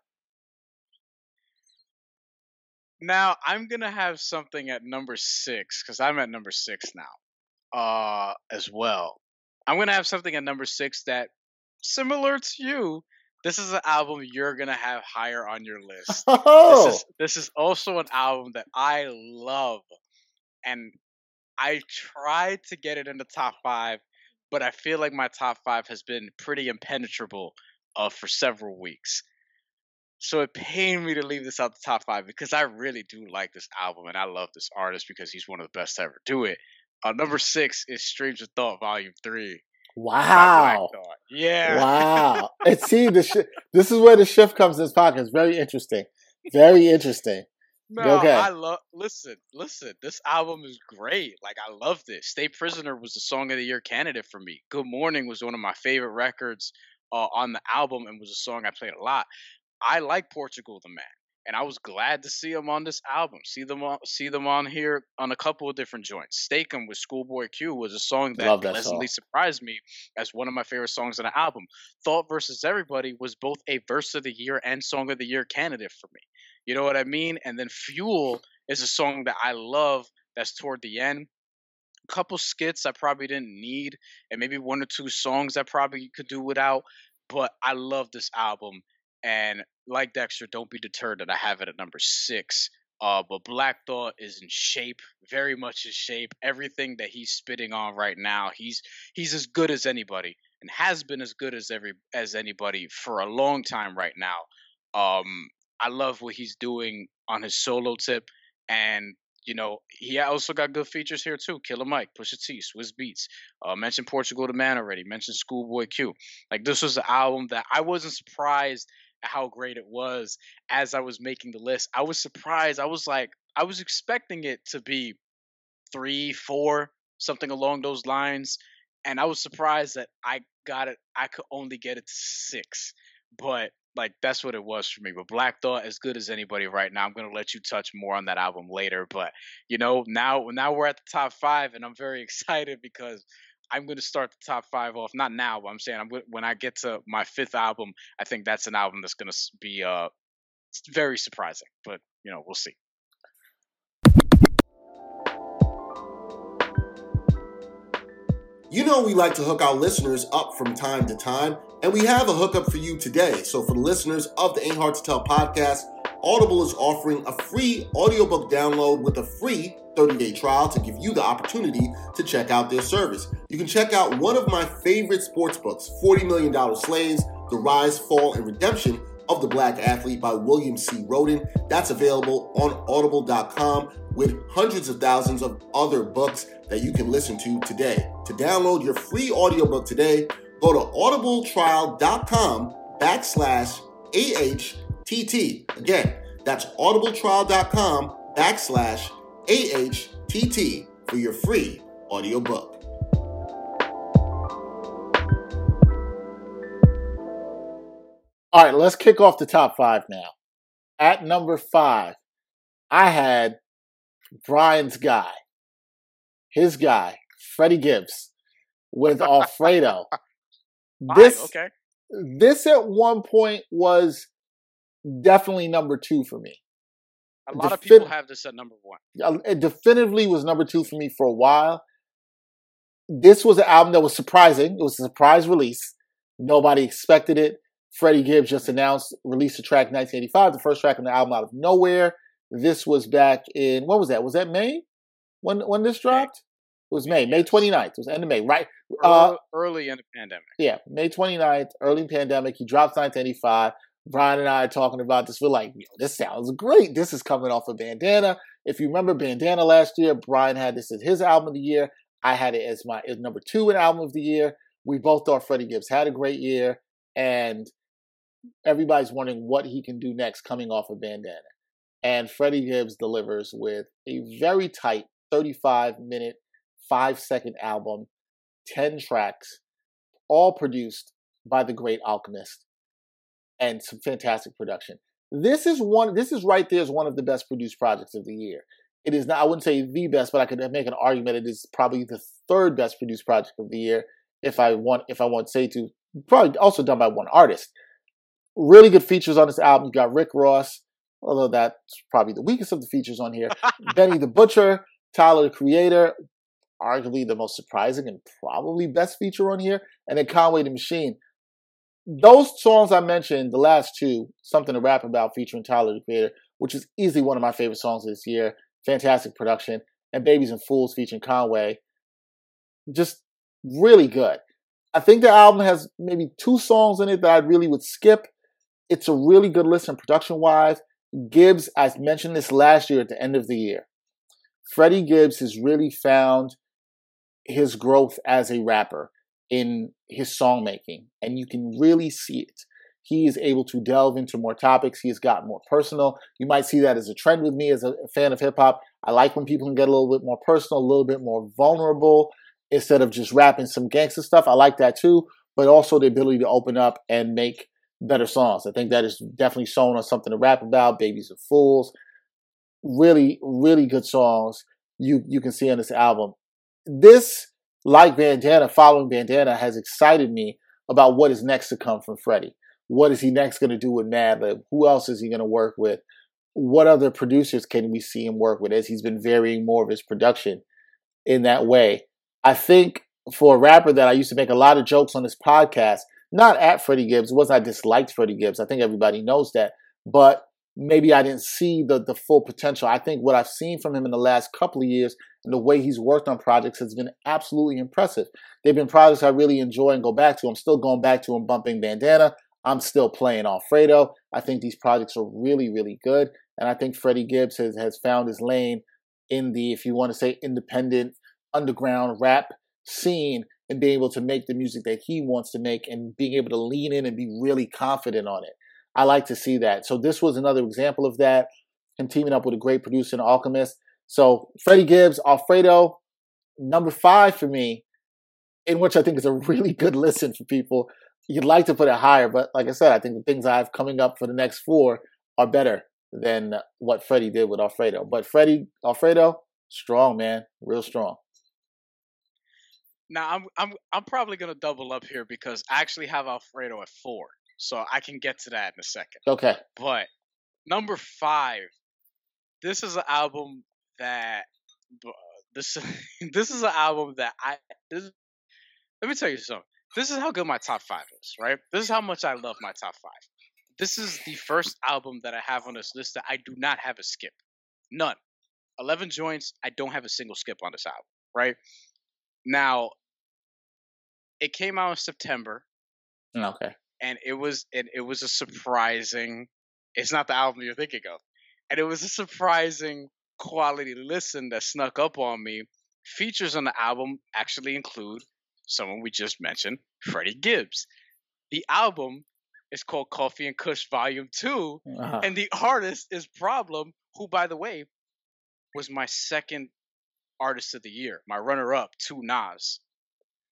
Now I'm gonna have something at number six because I'm at number six now, uh, as well. I'm gonna have something at number six that, similar to you, this is an album you're gonna have higher on your list. Oh. This is this is also an album that I love, and I tried to get it in the top five, but I feel like my top five has been pretty impenetrable uh, for several weeks. So it pained me to leave this out the top five because I really do like this album and I love this artist because he's one of the best to ever do it. Uh, number six is Streams of Thought Volume Three. Wow. Yeah. Wow. and see, the sh- this is where the shift comes in this podcast. Very interesting. Very interesting. No, okay. I love. Listen, listen. This album is great. Like I love this. State Prisoner was the song of the year candidate for me. Good Morning was one of my favorite records uh, on the album and was a song I played a lot. I like Portugal the Man, and I was glad to see him on this album. See them on, see them on here on a couple of different joints. Stakem with Schoolboy Q was a song that, that pleasantly song. surprised me as one of my favorite songs on the album. Thought versus Everybody was both a verse of the year and song of the year candidate for me. You know what I mean? And then Fuel is a song that I love that's toward the end A couple skits I probably didn't need, and maybe one or two songs I probably could do without. But I love this album, and like Dexter, don't be deterred that I have it at number six. Uh, but Black Thought is in shape, very much in shape. Everything that he's spitting on right now, he's he's as good as anybody, and has been as good as every as anybody for a long time right now. Um, I love what he's doing on his solo tip, and you know he also got good features here too. Killer Mike, Pusha T, Swizz Beatz. Uh, mentioned Portugal the Man already. Mentioned Schoolboy Q. Like this was an album that I wasn't surprised how great it was as I was making the list. I was surprised. I was like, I was expecting it to be three, four, something along those lines. And I was surprised that I got it. I could only get it to six. But like that's what it was for me. But Black Thought, as good as anybody right now. I'm gonna let you touch more on that album later. But you know, now now we're at the top five, and I'm very excited because I'm to start the top five off. Not now, but I'm saying I'm when I get to my fifth album, I think that's an album that's to be uh very surprising. But you know, we'll see. You know, we like to hook our listeners up from time to time, and we have a hookup for you today. So, for the listeners of the Ain't Hard to Tell podcast, Audible is offering a free audiobook download with a free 30 day trial to give you the opportunity to check out their service. You can check out one of my favorite sports books, $40 Million Slaves The Rise, Fall, and Redemption of the Black Athlete by William C. Rhoden. That's available on audible.com with hundreds of thousands of other books that you can listen to today. To download your free audiobook today, go to audibletrial.com backslash AHTT. Again, that's audibletrial.com backslash AHTT for your free audiobook. All right, let's kick off the top five now. At number five, I had Brian's guy, his guy, Freddie Gibbs, with Alfredo. this okay. This at one point was definitely number two for me. A lot Defin- of people have this at number one. It definitively was number two for me for a while. This was an album that was surprising. It was a surprise release. Nobody expected it. Freddie Gibbs just announced, released the track 1985, the first track on the album out of nowhere. This was back in, what was that? Was that May? When when this dropped? It was May, May 29th. It was end of May, right? Uh, early in the pandemic. Yeah, May 29th, early pandemic. He drops 1985. Brian and I are talking about this. We're like, yo, this sounds great. This is coming off of Bandana. If you remember Bandana last year, Brian had this as his album of the year. I had it as my as number two in album of the year. We both thought Freddie Gibbs had a great year, and everybody's wondering what he can do next coming off of Bandana. And Freddie Gibbs delivers with a very tight 35 minute, five second album, 10 tracks, all produced by the great Alchemist and some fantastic production. This is one, this is right there is one of the best produced projects of the year. It is not, I wouldn't say the best, but I could make an argument it is probably the third best produced project of the year if I want, if I want to say to, probably also done by one artist. Really good features on this album. You got Rick Ross, although that's probably the weakest of the features on here. Benny the Butcher, Tyler the Creator, arguably the most surprising and probably best feature on here, and then Conway the Machine. Those songs I mentioned, the last two, Something to Rap About featuring Tyler the Creator, which is easily one of my favorite songs this year. Fantastic production. And Babies and Fools featuring Conway. Just really good. I think the album has maybe two songs in it that I really would skip. It's a really good listen production wise. Gibbs, I mentioned this last year at the end of the year. Freddie Gibbs has really found his growth as a rapper in his songmaking, and you can really see it. He is able to delve into more topics. He has gotten more personal. You might see that as a trend with me as a fan of hip hop. I like when people can get a little bit more personal, a little bit more vulnerable instead of just rapping some gangster stuff. I like that too, but also the ability to open up and make better songs. I think that is definitely shown on something to rap about. Babies and Fools, really, really good songs. You you can see on this album. This, like Bandana, following Bandana, has excited me about what is next to come from Freddie. What is he next going to do with Madlib? Who else is he going to work with? What other producers can we see him work with as he's been varying more of his production in that way? I think for a rapper that I used to make a lot of jokes on this podcast, not at Freddie Gibbs. Wasn't I disliked Freddie Gibbs. I think everybody knows that. But maybe I didn't see the the full potential. I think what I've seen from him in the last couple of years and the way he's worked on projects has been absolutely impressive. They've been projects I really enjoy and go back to. I'm still going back to him bumping bandana. I'm still playing Alfredo. I think these projects are really, really good. And I think Freddie Gibbs has, has found his lane in the, if you want to say, independent underground rap scene and being able to make the music that he wants to make and being able to lean in and be really confident on it. I like to see that. So this was another example of that. Him teaming up with a great producer and Alchemist. So Freddie Gibbs, Alfredo, number five for me, in which I think is a really good listen for people. You'd like to put it higher, but like I said, I think the things I have coming up for the next four are better than what Freddie did with Alfredo. But Freddie, Alfredo, strong man, real strong. Now I'm I'm I'm probably gonna double up here because I actually have Alfredo at four, so I can get to that in a second. Okay. But number five, this is an album that this this is an album that I this, let me tell you something. This is how good my top five is, right? This is how much I love my top five. This is the first album that I have on this list that I do not have a skip. None. 11 joints, I don't have a single skip on this album, right? Now, it came out in September. Okay. and it was it, it was a surprising. It's not the album you're thinking of, and it was a surprising quality listen that snuck up on me. Features on the album actually include someone we just mentioned, Freddie Gibbs. The album is called Coffee and Kush Volume 2, uh-huh. and the artist is Problem, who, by the way, was my second artist of the year, my runner up to Nas,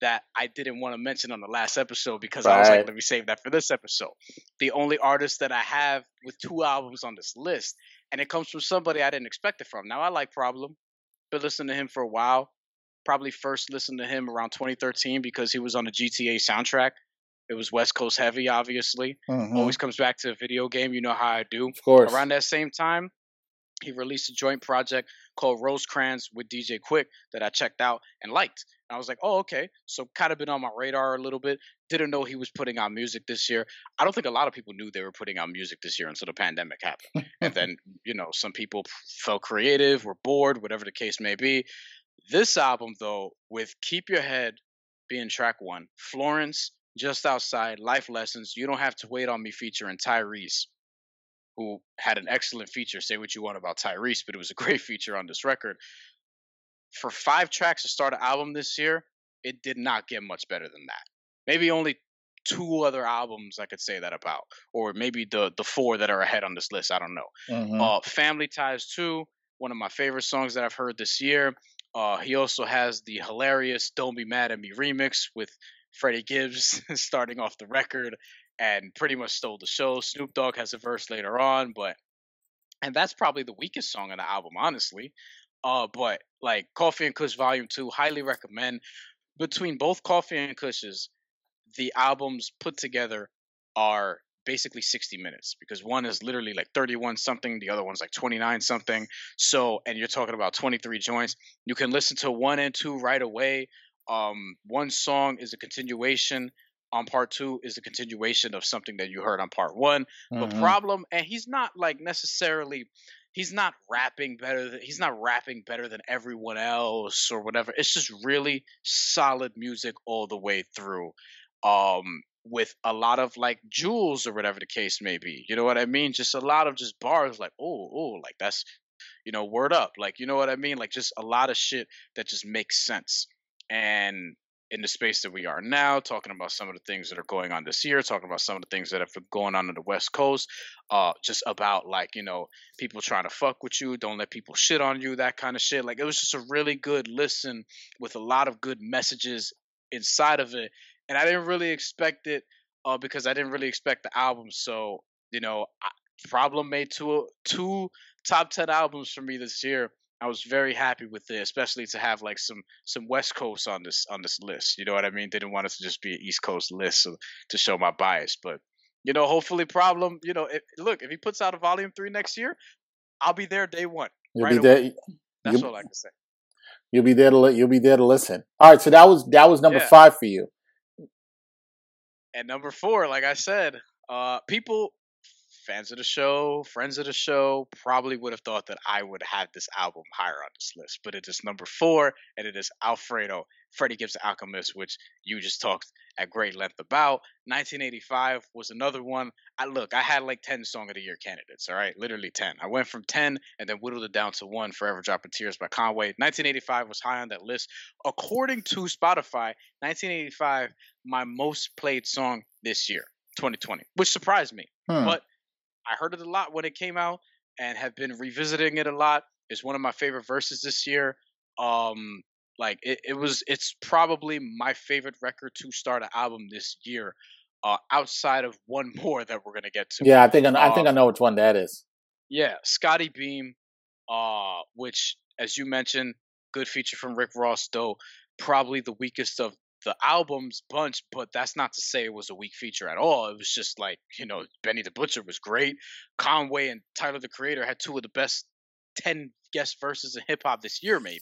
that I didn't want to mention on the last episode because right. I was like, let me save that for this episode. The only artist that I have with two albums on this list, and it comes from somebody I didn't expect it from. Now, I like Problem, been listening to him for a while. Probably first listened to him around 2013 because he was on the GTA soundtrack. It was West Coast heavy, obviously. Mm-hmm. Always comes back to a video game. You know how I do. Of course. Around that same time, he released a joint project called Rosecrans with DJ Quik that I checked out and liked. And I was like, oh, okay. So kind of been on my radar a little bit. Didn't know he was putting out music this year. I don't think a lot of people knew they were putting out music this year until the pandemic happened. and then, you know, some people felt creative, were bored, whatever the case may be. This album, though, with Keep Your Head being track one, Florence, Just Outside, Life Lessons, You Don't Have to Wait on Me featuring Tyrese who had an excellent feature. Say what you want about Tyrese, but it was a great feature on this record. For five tracks to start an album this year, it did not get much better than that. Maybe only two other albums I could say that about, or maybe the the four that are ahead on this list. I don't know. Mm-hmm. Uh, Family Ties Two, one of my favorite songs that I've heard this year. Uh, he also has the hilarious "Don't Be Mad at Me" remix with Freddie Gibbs starting off the record and pretty much stole the show. Snoop Dogg has a verse later on, but and that's probably the weakest song on the album, honestly. Uh, but like Coffee and Kush Volume Two, highly recommend. Between both Coffee and Kushes, the albums put together are basically 60 minutes because one is literally like 31 something the other one's like 29 something so and you're talking about 23 joints you can listen to one and two right away um one song is a continuation on part two is a continuation of something that you heard on part one. Mm-hmm. The problem, and he's not like necessarily, he's not rapping better. Than, he's not rapping better than everyone else or whatever. It's just really solid music all the way through. Um, with a lot of like jewels or whatever the case may be. You know what I mean? Just a lot of just bars like, oh, oh, like that's, you know, word up. Like, you know what I mean? Like just a lot of shit that just makes sense. And in the space that we are now, talking about some of the things that are going on this year, talking about some of the things that have been going on in the West Coast, uh, just about like, you know, people trying to fuck with you, don't let people shit on you, that kind of shit. Like it was just a really good listen with a lot of good messages inside of it. And I didn't really expect it uh, because I didn't really expect the album. So, you know, I, Problem made two two top 10 albums for me this year I was very happy with it, especially to have like some some West Coast on this on this list. You know what I mean? Didn't want it to just be an East Coast list so, to show my bias, but you know, hopefully, problem. You know, if, look if he puts out a volume three next year, I'll be there day one. You'll right be there. That's all I can say. You'll be there to you'll be there to listen. All right, so that was that was number yeah. five for you. And number four, like I said, uh, people fans of the show, friends of the show, probably would have thought that I would have this album higher on this list. But it is number four, and it is Alfredo, Freddie Gibbs Alchemist, which you just talked at great length about. 1985 was another one. I look, I had like 10 Song of the Year candidates, all right? Literally 10. I went from 10 and then whittled it down to one, Forever Dropping Tears by Conway. 1985 was high on that list. According to Spotify, 1985, my most played song this year. 2020, which surprised me. Hmm. But I heard it a lot when it came out and have been revisiting it a lot. It's one of my favorite verses this year. Um, like it, it was, it's probably my favorite record to start an album this year. Uh, outside of one more that we're gonna get to. Yeah, I think I, I think I um, know which one that is. Yeah, Scottie Beam, uh, which as you mentioned, good feature from Rick Ross, though probably the weakest of the album's bunch, but that's not to say it was a weak feature at all. It was just like, you know, Benny the Butcher was great. Conway and Tyler the Creator had two of the best 10 guest verses in hip hop this year, maybe.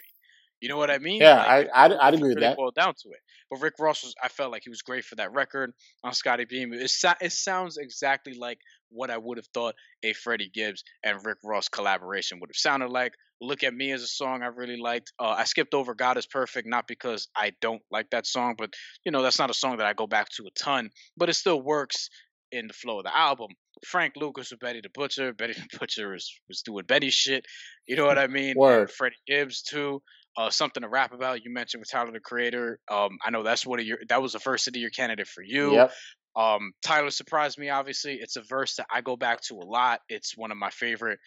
You know what I mean? Yeah, like, I, I, I'd agree with that. Boiled down to it. But Rick Ross was, I felt like he was great for that record on Scottie Beam. It, it sounds exactly like what I would have thought a Freddie Gibbs and Rick Ross collaboration would have sounded like. Look at Me as a song I really liked. Uh, I skipped over God is Perfect, not because I don't like that song, but you know, that's not a song that I go back to a ton, but it still works in the flow of the album. Frank Lucas with Benny the Butcher. Benny the Butcher was, was doing Benny shit. You know what I mean? Word. And Freddie Gibbs too. Uh, something to rap about. You mentioned with Tyler the Creator. Um, I know that's one of your that was the first city year candidate for you. Yep. Um, Tyler surprised me. Obviously, it's a verse that I go back to a lot. It's one of my favorite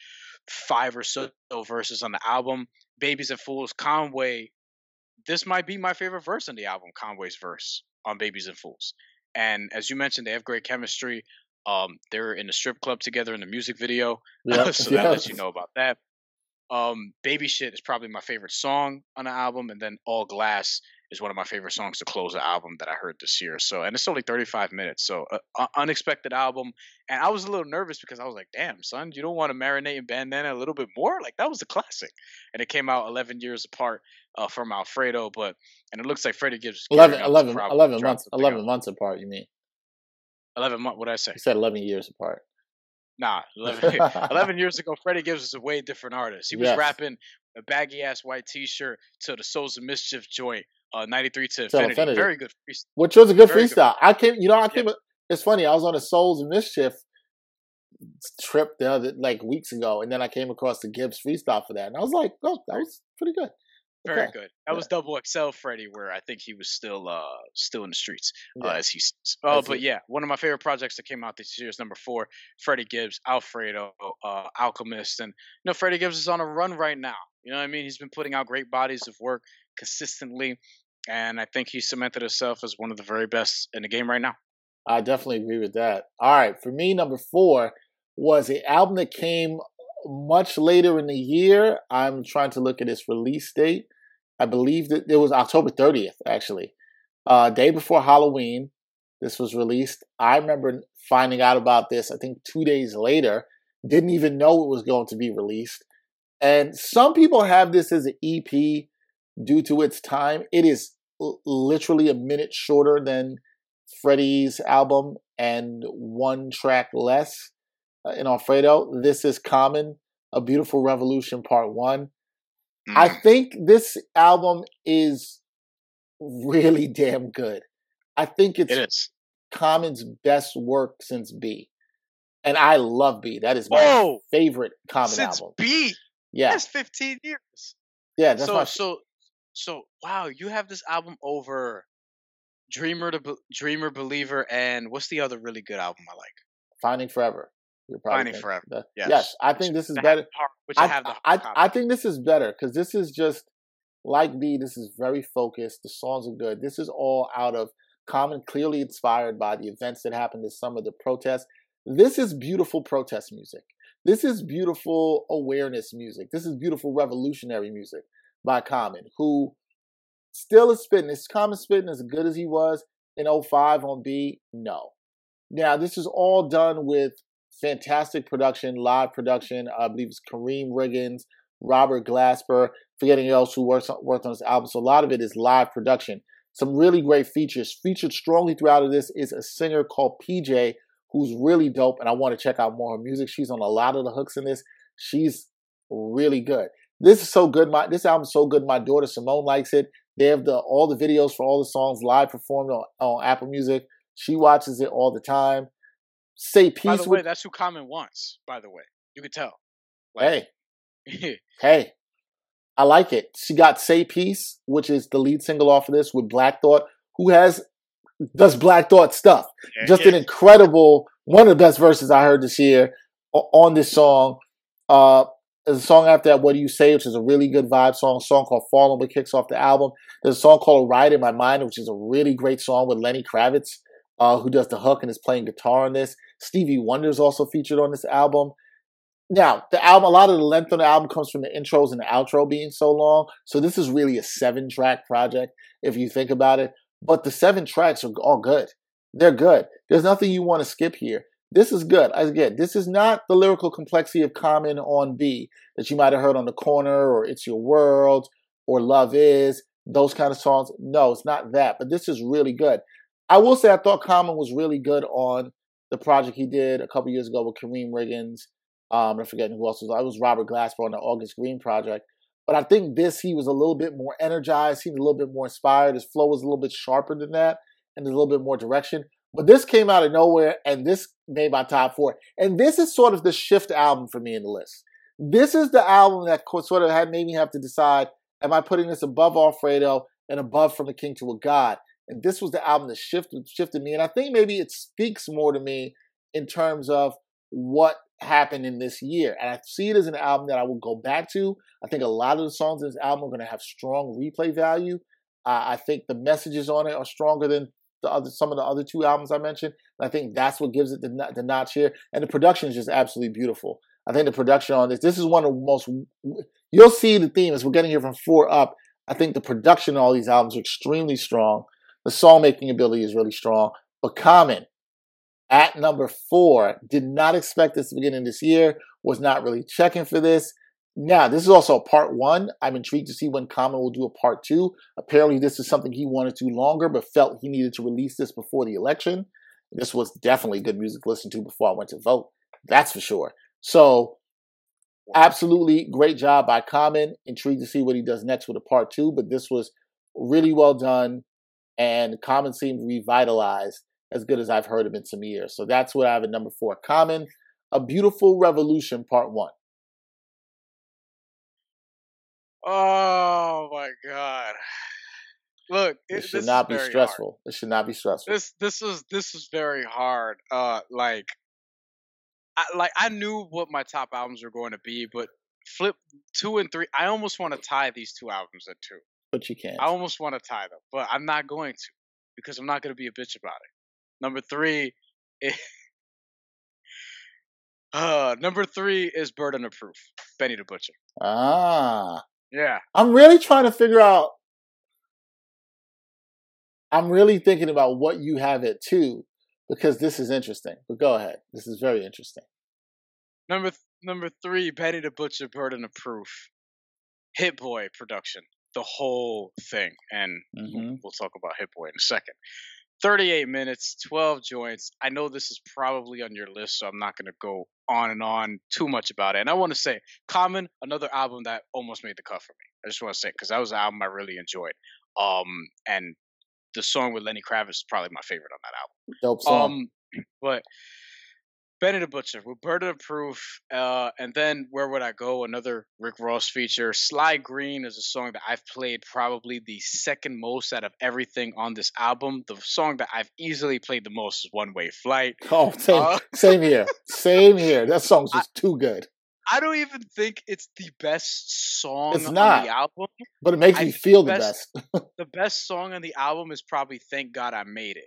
five or so verses on the album. Babies and Fools, Conway. This might be my favorite verse on the album. Conway's verse on Babies and Fools. And as you mentioned, they have great chemistry. Um, they're in the strip club together in the music video, Yep. so that lets you know about that. Um, Baby Shit is probably my favorite song on the album, and then All Glass is one of my favorite songs to close the album that I heard this year. So, and it's only 35 minutes, so uh, uh, unexpected album. And I was a little nervous because I was like, "Damn, son, you don't want to marinate in bandana a little bit more? Like that was a classic." And it came out 11 years apart uh, from Alfredo, but and it looks like Freddie Gibbs. is 11, gearing up to 11, 11 months. 11 months apart. You mean? 11 months. What did I say? You said 11 years apart. Nah, 11, 11 years ago, Freddie Gibbs was a way different artist. He was Yes. rapping a baggy ass white t shirt to the Souls of Mischief joint, uh, 93 to Infinity. Infinity. Very good freestyle. Which was a good Very good. freestyle. I came, you know, I came. It's funny. I was on a Souls of Mischief trip the other like weeks ago, and then I came across the Gibbs freestyle for that, and I was like, "Oh, that was pretty good." Very Okay. good. That Yeah. was double XL Freddie, where I think he was still uh still in the streets, uh, as he. Oh, As but he- yeah, one of my favorite projects that came out this year is number four, Freddie Gibbs, Alfredo, uh, Alchemist, and you know Freddie Gibbs is on a run right now. You know what I mean? He's been putting out great bodies of work consistently, and I think he cemented himself as one of the very best in the game right now. I definitely agree with that. All right, for me, number four was an album that came much later in the year. I'm trying to look at its release date. I believe that it was October 30th, actually, uh, day before Halloween. This was released. I remember finding out about this. I think two days later. Didn't even know it was going to be released. And some people have this as an EP due to its time. It is literally a minute shorter than Freddie's album and one track less in Alfredo. This is Common, A Beautiful Revolution Part 1. I Mm. think this album is really damn good. I think it's it. Common's best work since B. And I love B. That is my Whoa! favorite Common Since album. B, Yeah. that's 15 years. Yeah, that's so my so so wow, you have this album over Dreamer to Be- Dreamer Believer and what's the other really good album I like? Finding Forever. You're probably Finding Forever. that- Yes. yes, I think this is better. I, I, have the I. I think this is better because this is just like B. This is very focused. The songs are good. This is all out of Common, clearly inspired by the events that happened this summer, the protests. This is beautiful protest music. This is beautiful awareness music. This is beautiful revolutionary music by Common, who still is spitting. Is Common spitting as good as he was in 05 on B? No. Now, this is all done with fantastic production, live production. I believe it's Karriem Riggins, Robert Glasper, forgetting else who works worked on this album. So a lot of it is live production. Some really great features. Featured strongly throughout of this is a singer called PJ, who's really dope, and I want to check out more of her music. She's on a lot of the hooks in this. She's really good. This is so good. My this album's so good. My daughter Simone likes it. They have the all the videos for all the songs live performed on, on Apple Music. She watches it all the time. Say by peace the way, with that's who Common wants, by the way. You can tell. Like, hey. Hey, I like it. She got "Say Peace," which is the lead single off of this with Black Thought, who has does Black Thought stuff. Just an incredible one of the best verses I heard this year on this song. Uh, there's a song after that, "What Do You Say," which is a really good vibe song. A song called "Fallen," which kicks off the album. There's a song called A "Ride in My Mind," which is a really great song with Lenny Kravitz, uh, who does the hook and is playing guitar on this. Stevie Wonder is also featured on this album. Now, the album, a lot of the length on the album comes from the intros and the outro being so long. So this is really a seven track project if you think about it. But the seven tracks are all good. They're good. There's nothing you want to skip here. This is good. Again, this is not the lyrical complexity of Common on B that you might have heard on The Corner or It's Your World or Love Is, those kind of songs. No, it's not that. But this is really good. I will say I thought Common was really good on the project he did a couple years ago with Karriem Riggins Um, I'm forgetting who else was. I was Robert Glasper on the August Greene project. But I think this he was a little bit more energized. Was a little bit more inspired. His flow was a little bit sharper than that, and a little bit more direction. But this came out of nowhere, and this made my top four. And this is sort of the shift album for me in the list. This is the album that sort of had made me have to decide: Am I putting this above Alfredo and above From the King to a God? And this was the album that shifted shifted me. And I think maybe it speaks more to me in terms of what happened in this year. And I see it as an album that I will go back to. I think a lot of the songs in this album are going to have strong replay value. Uh, I think the messages on it are stronger than the other some of the other two albums I mentioned. And I think that's what gives it the, the notch here. And the production is just absolutely beautiful. I think the production on this, this is one of the most, you'll see the theme as we're getting here from four up. I think the production on all these albums are extremely strong. The song making ability is really strong. But Common, at number four. Did not expect this to begin in this year. Was not really checking for this. Now, this is also a part one. I'm intrigued to see when Common will do a part two. Apparently, this is something he wanted to longer, but felt he needed to release this before the election. This was definitely good music to listen to before I went to vote. That's for sure. So, absolutely great job by Common. Intrigued to see what he does next with a part two, but this was really well done, and Common seemed revitalized as good as I've heard him in some years. So that's what I have at number four. Common, A Beautiful Revolution, Part One. Oh my god! Look, it, it should not be stressful. Hard. It should not be stressful. This this was this is very hard. Uh, like, I, like I knew what my top albums were going to be, but flip two and three. I almost want to tie these two albums at two. But you can't. I almost want to tie them, but I'm not going to because I'm not going to be a bitch about it. Number three, uh, number three is Burden of Proof, Benny the Butcher. Ah, yeah. I'm really trying to figure out. I'm really thinking about what you have at two because this is interesting. But go ahead. This is very interesting. Number th- number three, Benny the Butcher, Burden of Proof, Hit Boy production, the whole thing, and mm-hmm. we'll talk about Hit Boy in a second. 38 minutes, 12 joints. I know this is probably on your list, so I'm not going to go on and on too much about it. And I want to say, Common, another album that almost made the cut for me. I just want to say because that was an album I really enjoyed. Um, and the song with Lenny Kravitz is probably my favorite on that album. Dope song. Um, but Benny the Butcher Burden of Proof, uh, and then Where Would I Go? Another Rick Ross feature. Sly Green is a song that I've played probably the second most out of everything on this album. The song that I've easily played the most is One Way Flight. Oh, same, uh, same here. Same here. That song's just I, too good. I don't even think it's the best song it's not, on the album. But it makes I me feel the best. best. the best song on the album is probably Thank God I Made It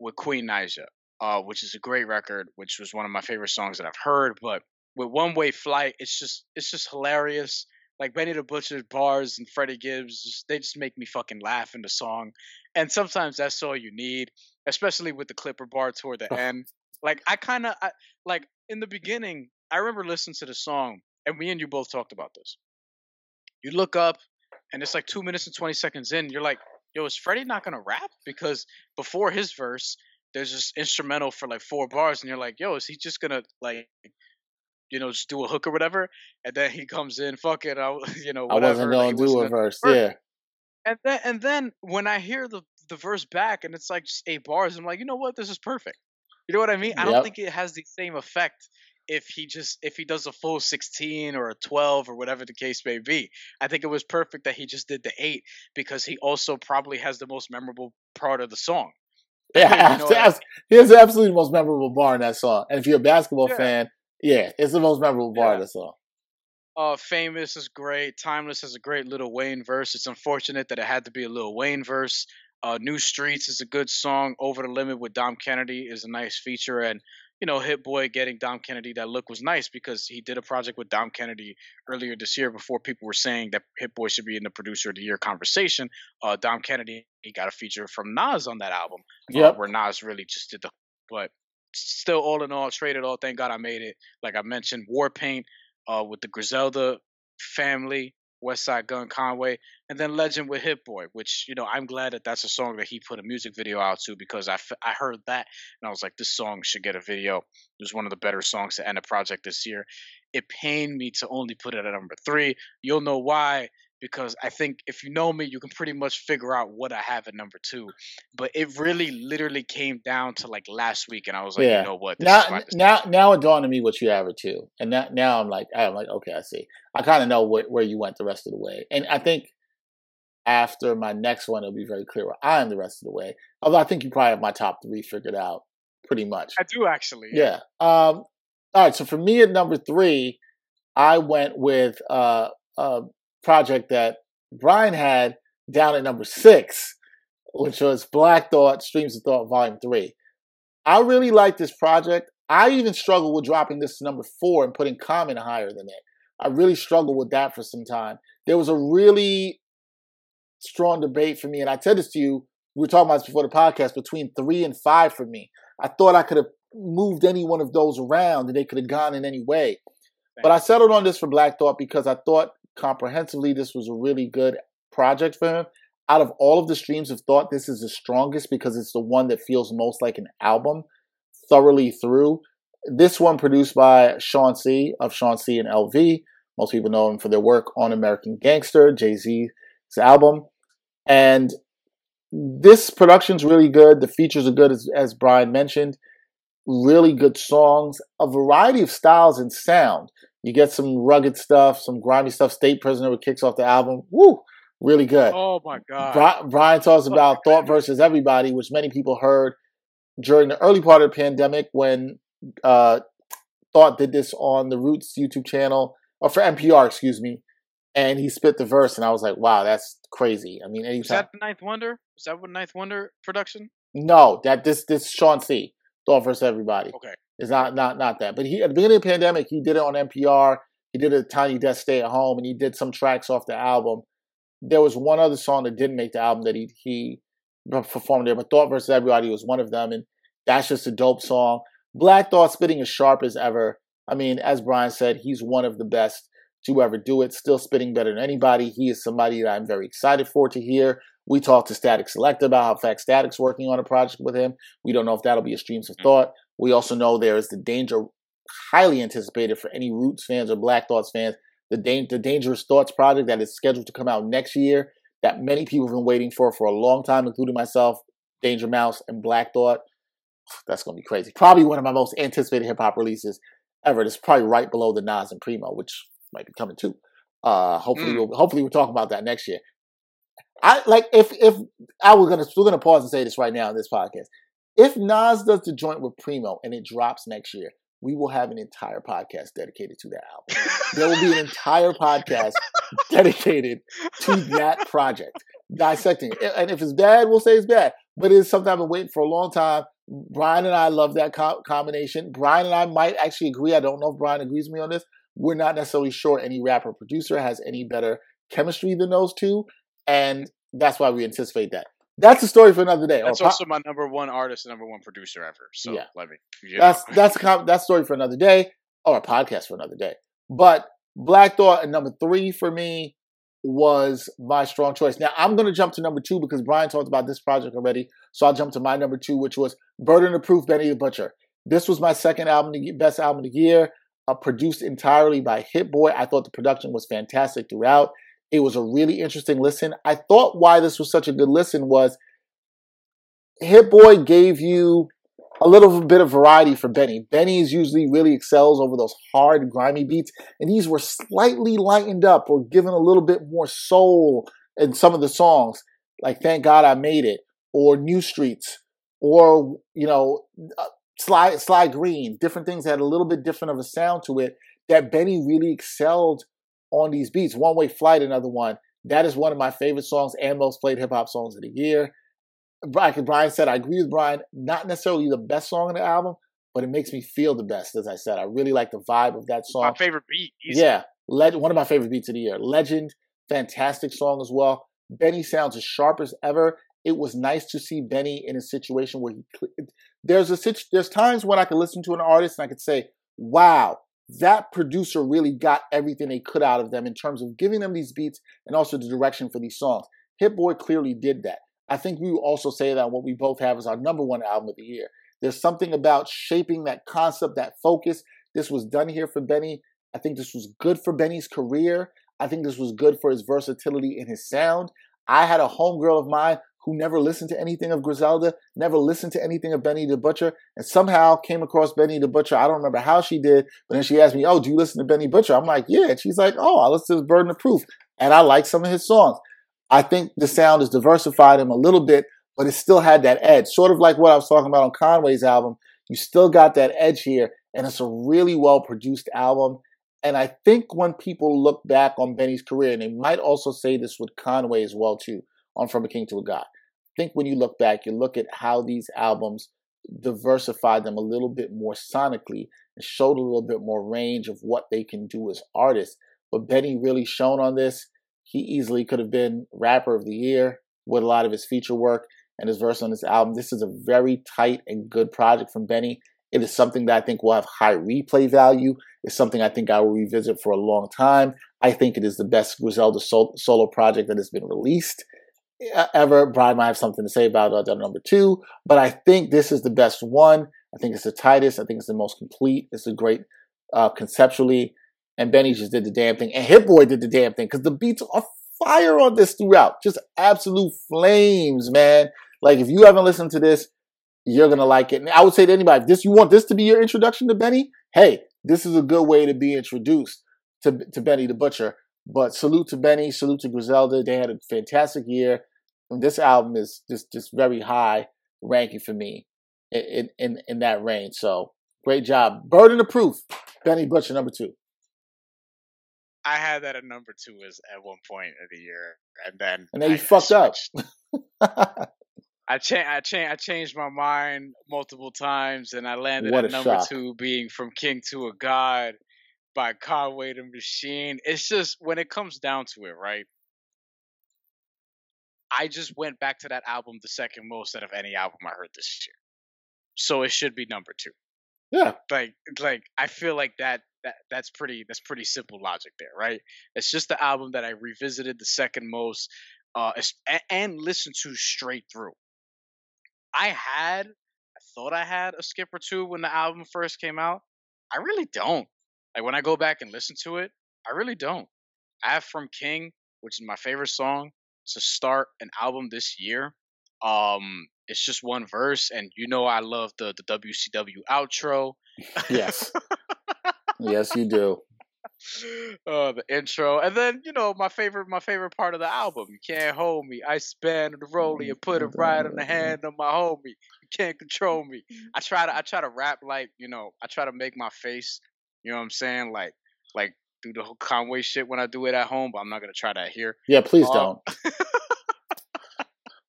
with Queen Naija uh, which is a great record, which was one of my favorite songs that I've heard. But with One Way Flight, it's just it's just hilarious. Like Benny the Butcher's bars and Freddie Gibbs, just, they just make me fucking laugh in the song. And sometimes that's all you need, especially with the Clipper bar toward the end. Like I kind of like in the beginning, I remember listening to the song, and me and you both talked about this. You look up, and it's like two minutes and twenty seconds in. You're like, "Yo, is Freddie not gonna rap?" Because before his verse, there's this instrumental for like four bars, and you're like, yo, is he just gonna like, you know, just do a hook or whatever? And then he comes in, fuck it, I, you know, whatever. I wasn't gonna like, do a verse, yeah. And then and then when I hear the the verse back and it's like just eight bars, I'm like, you know what, this is perfect. You know what I mean? I don't think it has the same effect if he just if he does a full 16 or a 12 or whatever the case may be. I think it was perfect that he just did the 8 because he also probably has the most memorable part of the song. Yeah, you know he has absolutely the most memorable bar in that song. And if you're a basketball yeah. fan, yeah, it's the most memorable bar yeah. of the song. Uh, famous is great. Timeless is a great Little Wayne verse. It's unfortunate that it had to be a Little Wayne verse. Uh, New Streets is a good song. Over the Limit with Dom Kennedy is a nice feature, and you know, Hit Boy getting Dom Kennedy that look was nice because he did a project with Dom Kennedy earlier this year before people were saying that Hit Boy should be in the producer of the year conversation. Uh, Dom Kennedy he got a feature from Nas on that album, uh, where Nas really just did the. But still, all in all, traded all. Thank God I made it. Like I mentioned, War Paint uh, with the Griselda family Westside Gunn Conway, and then Legend with Hit Boy, which you know I'm glad that that's a song that he put a music video out to because I, f- I heard that and I was like, this song should get a video. It was one of the better songs to end a project this year. It pained me to only put it at number three. You'll know why because I think if you know me, you can pretty much figure out what I have at number two. But it really, literally came down to like last week, and I was like, Yeah. you know what? Now, now, now it dawned on me what you have it too, and now, now I'm like, I'm like, okay, I see. I kind of know where, where you went the rest of the way, and I think after my next one, it'll be very clear where I am the rest of the way. Although I think you probably have my top three figured out pretty much. I do actually. Yeah. Um, all right. So for me at number three, I went with uh, a project that Brian had down at number six, which was Black Thought Streams of Thought Volume Three. I really like this project. I even struggled with dropping this to number four and putting Common higher than it. I really struggled with that for some time. There was a really strong debate for me, and I said this to you. We were talking about this before the podcast between three and five for me. I thought I could have moved any one of those around and they could have gone in any way. But I settled on this for Black Thought because I thought comprehensively this was a really good project for him. Out of all of the streams of thought, this is the strongest because it's the one that feels most like an album thoroughly through. This one produced by Sean C of Sean C and LV. Most people know him for their work on American Gangster, Jay Z's album. And this production's really good. The features are good, as, as Brian mentioned. Really good songs, a variety of styles and sound. You get some rugged stuff, some grimy stuff. State Prisoner kicks off the album. Woo! Really good. Oh my god. Brian talks about Thought versus Everybody, which many people heard during the early part of the pandemic when uh, Thought did this on the Roots YouTube channel, or for NPR, excuse me, and he spit the verse, and I was like, wow, that's crazy. I mean, anytime. that the Ninth Wonder? Is that what Ninth Wonder production? No, that this this Sean C. Thought versus Everybody. Okay. It's not not not that. But he at the beginning of the pandemic, he did it on NPR. He did a Tiny Desk Stay at Home, and he did some tracks off the album. There was one other song that didn't make the album that he he performed there, but Thought versus Everybody was one of them, and that's just a dope song. Black Thought spitting as sharp as ever. I mean, as Brian said, he's one of the best to ever do it. Still spitting better than anybody. He is somebody that I'm very excited for to hear. We talked to Statik Selektah about how Fact Statik's working on a project with him. We don't know if that'll be a Streams of Thought. We also know there is the danger, highly anticipated for any Roots fans or Black Thoughts fans, the, Dan- the Dangerous Thoughts project that is scheduled to come out next year that many people have been waiting for for a long time, including myself, Danger Mouse, and Black Thought. That's going to be crazy. Probably one of my most anticipated hip hop releases ever. It's probably right below the Nas and Primo, which might be coming too. Uh, hopefully, Mm. we'll hopefully we'll talk about that next year. I like if if I was gonna we're gonna pause and say this right now in this podcast. If Nas does the joint with Primo and it drops next year, we will have an entire podcast dedicated to that album. There will be an entire podcast dedicated to that project, dissecting it. And if it's bad, we'll say it's bad. But it's something I've been waiting for a long time. Brian and I love that co- combination. Brian and I might actually agree. I don't know if Brian agrees with me on this. We're not necessarily sure any rapper producer has any better chemistry than those two, and that's why we anticipate that. That's a story for another day. Or That's po- also my number one artist number one producer ever. So Yeah. let me. you that's know. that's a com- that's story for another day or a podcast for another day. But Black Thought and number three for me was my strong choice. Now I'm going to jump to number two because Brian talked about this project already, so I'll jump to my number two, which was Burden of Proof, Benny the Butcher. This was my second album, the best album of the year, uh, produced entirely by Hit Boy. I thought the production was fantastic throughout. It was a really interesting listen. I thought why this was such a good listen was Hit Boy gave you a little bit of variety for Benny. Benny is usually really excels over those hard, grimy beats, and these were slightly lightened up or given a little bit more soul in some of the songs, like "Thank God I Made It" or "New Streets" or you know uh, "Sly Sly Green." Different things that had a little bit different of a sound to it that Benny really excelled on these beats. One Way Flight, another one. That is one of my favorite songs and most played hip hop songs of the year. Like Brian said, I agree with Brian. Not necessarily the best song on the album, but it makes me feel the best. As I said, I really like the vibe of that song. my favorite beat. easy. Yeah, one of my favorite beats of the year. Legend, fantastic song as well. Benny sounds as sharp as ever. It was nice to see Benny in a situation where he. There's a situ- there's times when I could listen to an artist and I could say, "Wow, that producer really got everything they could out of them in terms of giving them these beats and also the direction for these songs. Hit Boy clearly did that. I think we will also say that what we both have is our number one album of the year. There's something about shaping that concept, that focus. This was done here for Benny. I think this was good for Benny's career. I think this was good for his versatility in his sound. I had a homegirl of mine who never listened to anything of Griselda, never listened to anything of Benny the Butcher, and somehow came across Benny the Butcher. I don't remember how she did, but then she asked me, Oh, do you listen to Benny Butcher? I'm like, Yeah. And she's like, Oh, I listen to Burden of Proof. And I like some of his songs. I think the sound has diversified him a little bit, but it still had that edge. Sort of like what I was talking about on Conway's album. You still got that edge here, and it's a really well produced album. And I think when people look back on Benny's career, and they might also say this with Conway as well too, on From a King to a God. I think when you look back, you look at how these albums diversified them a little bit more sonically and showed a little bit more range of what they can do as artists. But Benny really shone on this. He easily could have been rapper of the year with a lot of his feature work and his verse on this album. This is a very tight and good project from Benny. It is something that I think will have high replay value. It's something I think I will revisit for a long time. I think it is the best Griselda sol- solo project that has been released ever. Brian might have something to say about uh, number two, but I think this is the best one. I think it's the tightest. I think it's the most complete. It's a great uh, conceptually. And Benny just did the damn thing. And Hit Boy did the damn thing because the beats are fire on this throughout. Just absolute flames, man. Like if you haven't listened to this, you're gonna like it. And I would say to anybody, if this you want this to be your introduction to Benny, hey, this is a good way to be introduced to, to Benny the Butcher. But salute to Benny, salute to Griselda. They had a fantastic year. This album is just just very high ranking for me in in in that range. So great job. Burden of Proof, Benny Butcher number two. I had that at number two as at one point of the year, and then and then you I fucked switched. up. I changed. I changed. I changed my mind multiple times, and I landed what at number shock. two, being "From King to a God" by Conway the Machine. It's just when it comes down to it, right? I just went back to that album the second most out of any album I heard this year, so it should be number two. Yeah, like like I feel like that that that's pretty that's pretty simple logic there, right? It's just the album that I revisited the second most, uh, and, listened to straight through. I had, I thought I had a skip or two when the album first came out. I really don't. Like when I go back and listen to it, I really don't. I have From King, which is my favorite song to start an album this year. Um, it's just one verse, and you know I love the the WCW outro. Yes. yes, you do. Uh, the intro, and then you know my favorite, my favorite part of the album. You can't hold me. I spin the rollie and put it right on the hand of my homie. You can't control me. I try to, I try to rap like you know, I try to make my face. You know what I'm saying? Like, like do the whole Conway shit when I do it at home, but I'm not gonna try that here. Yeah, please um, don't.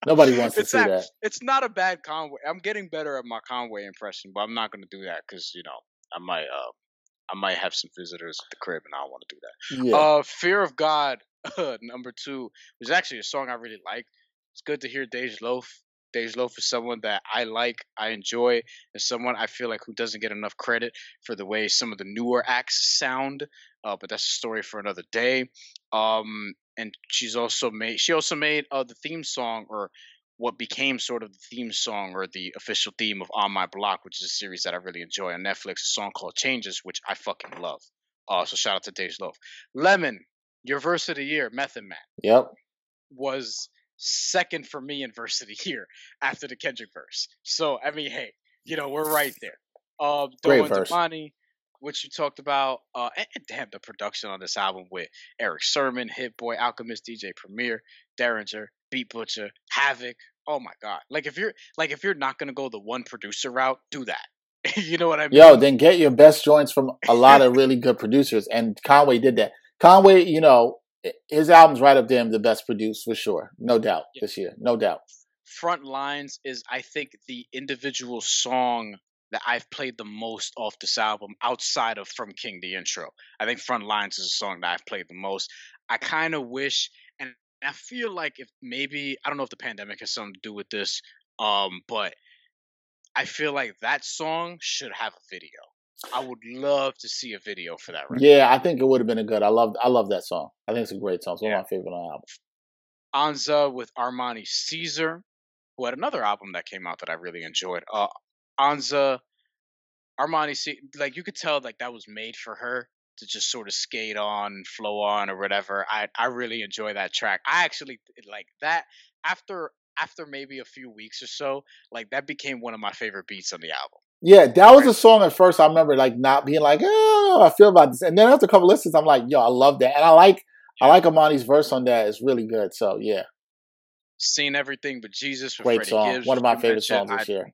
Nobody wants to it's see not, that. It's not a bad Conway. I'm getting better at my Conway impression, but I'm not gonna do that because you know I might uh I might have some visitors at the crib, and I don't want to do that. Yeah. Uh, Fear of God, number two, was actually a song I really like. It's good to hear Dej Loaf. Dej Loaf is someone that I like, I enjoy, and someone I feel like who doesn't get enough credit for the way some of the newer acts sound. Uh, but that's a story for another day. Um, and she's also made she also made uh, the theme song or what became sort of the theme song or the official theme of On My Block, which is a series that I really enjoy on Netflix, a song called Changes, which I fucking love. Uh, so shout out to Dej Loaf. Lemon, your verse of the year, Method Man. Yep. Was second for me in verse of the year after the Kendrick verse. So I mean, hey, you know, we're right there. Um, Great verse. Damani, which you talked about, uh, and, and, damn the production on this album with Erick Sermon, Hit Boy, Alchemist, DJ Premier, Daringer, Beat Butcha, Havoc. Oh my god! Like if you're like if you're not gonna go the one producer route, do that. you know what I mean? Yo, then get your best joints from a lot of really good producers, and Conway did that. Conway, you know, his album's right up there, the best produced for sure, no doubt yeah. this year, no doubt. Front Lines is, I think, the individual song that I've played the most off this album outside of From King the intro. I think Front Lines is a song that I've played the most. I kind of wish and I feel like if maybe I don't know if the pandemic has something to do with this, um, but I feel like that song should have a video. I would love to see a video for that. Record. Yeah, I think it would have been a good. I love I love that song. I think it's a great song. It's one Yeah. of my favorite on the album. Anza with Armani Caesar, who had another album that came out that I really enjoyed. Uh, Anza, Armani, Ce- like you could tell, like that was made for her to just sort of skate on, flow on, or whatever. I I really enjoy that track. I actually like that after after maybe a few weeks or so, like that became one of my favorite beats on the album. Yeah, that was a song at first. I remember like not being like, oh, I feel about this, and then after a couple listens, I'm like, yo, I love that, and I like I like Amani's verse on that. It's really good. So yeah, Seen everything but Jesus with great Freddie song. Gibbs, One of my favorite songs this I- year.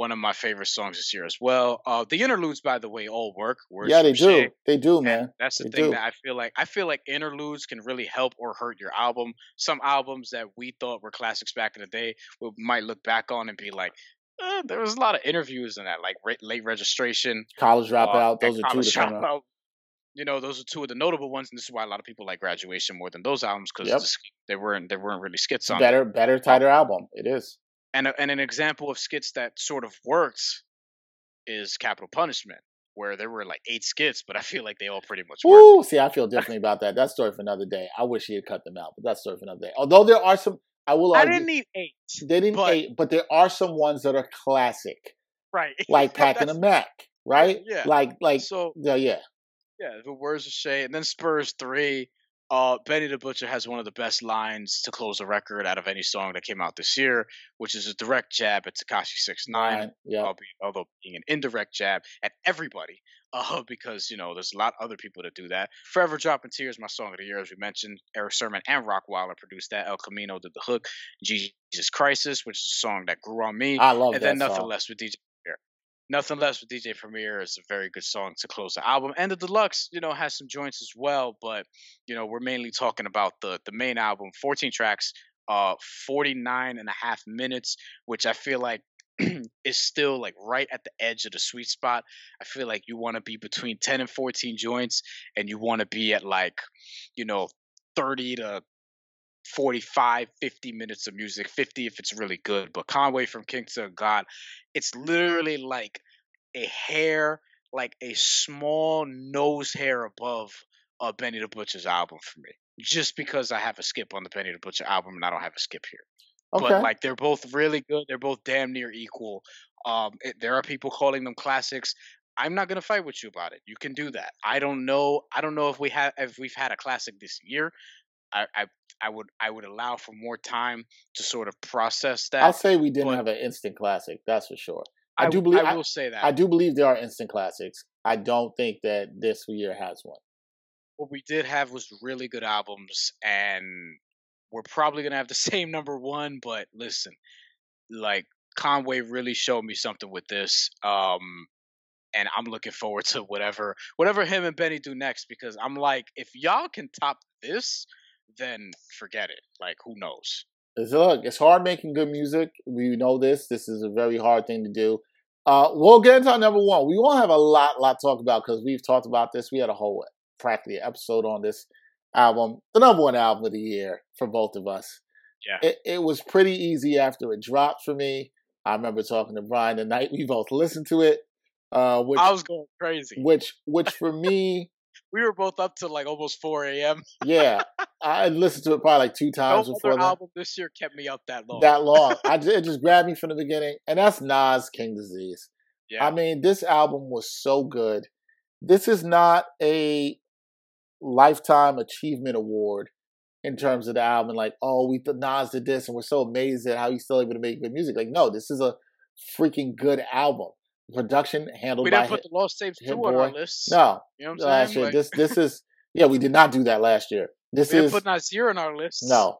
One of my favorite songs this year as well. Uh, the interludes, by the way, all work. Words Yeah, they do. They do, And man. that's the They thing do. that I feel like. I feel like interludes can really help or hurt your album. Some albums that we thought were classics back in the day, we might look back on and be like, eh, there was a lot of interviews in that, like Re- late registration. College uh, dropout. and Those are two College that out. Dropout. You know, those are two of the notable ones, and this is why a lot of people like Graduation more than those albums because Yep. they weren't they weren't really skits on. Better, better, tighter album. It is. And a, and an example of skits that sort of works is Capital Punishment, where there were like eight skits, but I feel like they all pretty much worked. Woo! See, I feel differently about that. That story for another day. I wish he had cut them out, but that story for another day. Although there are some, I will I didn't need eight, they didn't but- hate, but there are some ones that are classic, right? like Packing a Mac, right? Yeah. Like, like, so yeah, yeah. yeah, the words of Shay, and then Spurs three. Uh, Benny the Butcher has one of the best lines to close a record out of any song that came out this year, which is a direct jab at Tekashi Six Nine. Yeah. albeit, although being an indirect jab at everybody, uh, because you know there's a lot of other people that do that. Forever Dropping Tears, my song of the year, as we mentioned. Erick Sermon and Rockwilder produced that. El Camino did the hook. Jesus Khrysis, which is a song that grew on me I love that. and that then nothing song. less with DJ. Nothing less with DJ Premier is a very good song to close the album, and the deluxe, you know, has some joints as well. But you know, we're mainly talking about the the main album, 14 tracks, uh, 49 and a half minutes, which I feel like is still like right at the edge of the sweet spot. I feel like you want to be between 10 and 14 joints, and you want to be at like, you know, 30 to 45 50 minutes of music 50 if it's really good but conway from king to god it's literally like a hair like a small nose hair above a benny the butcher's album for me just because i have a skip on the benny the butcher album and i don't have a skip here. Okay. but like they're both really good they're both damn near equal um it, there are people calling them classics. I'm not gonna fight with you about it you can do that. I don't know i don't know if we have if we've had a classic this year. I, I I would I would allow for more time to sort of process that. I'll say we didn't but- have an instant classic. That's for sure. I, I do believe. I I, will say that. I do believe there are instant classics. I don't think that this year has one. what we did have was really good albums, and we're probably gonna have the same number one. But listen, like Conway really showed me something with this. Um, and I'm looking forward to whatever whatever him and Benny do next because I'm like, if y'all can top this, then forget it. Like, who knows? It's, look, it's hard making good music. We know this. This is a very hard thing to do. Uh, we'll get into our number one. We won't have a lot, lot to talk about because we've talked about this. We had a whole practically episode on this album, the number one album of the year for both of us. Yeah. It, it was pretty easy after it dropped for me. I remember talking to Brian the night we both listened to it, uh, which, I was going crazy. which, which for me, We were both up to like almost 4 a.m. yeah, I listened to it probably like two No times before other album this year kept me up that long. that long. I just, it just grabbed me from the beginning, and that's Nas King Disease. yeah. I mean, this album was so good. This is not a lifetime achievement award in terms of the album. Like, oh, we thought Nas did this, and we're so amazed at how he's still able to make good music. Like, no, this is a freaking good album. Production handled we by didn't put Hit- the Lost Tapes 2 on our list. no You know what I'm last saying? year. Like, This this is yeah, we did not do that last year. This we didn't is put Nasir on our list. no.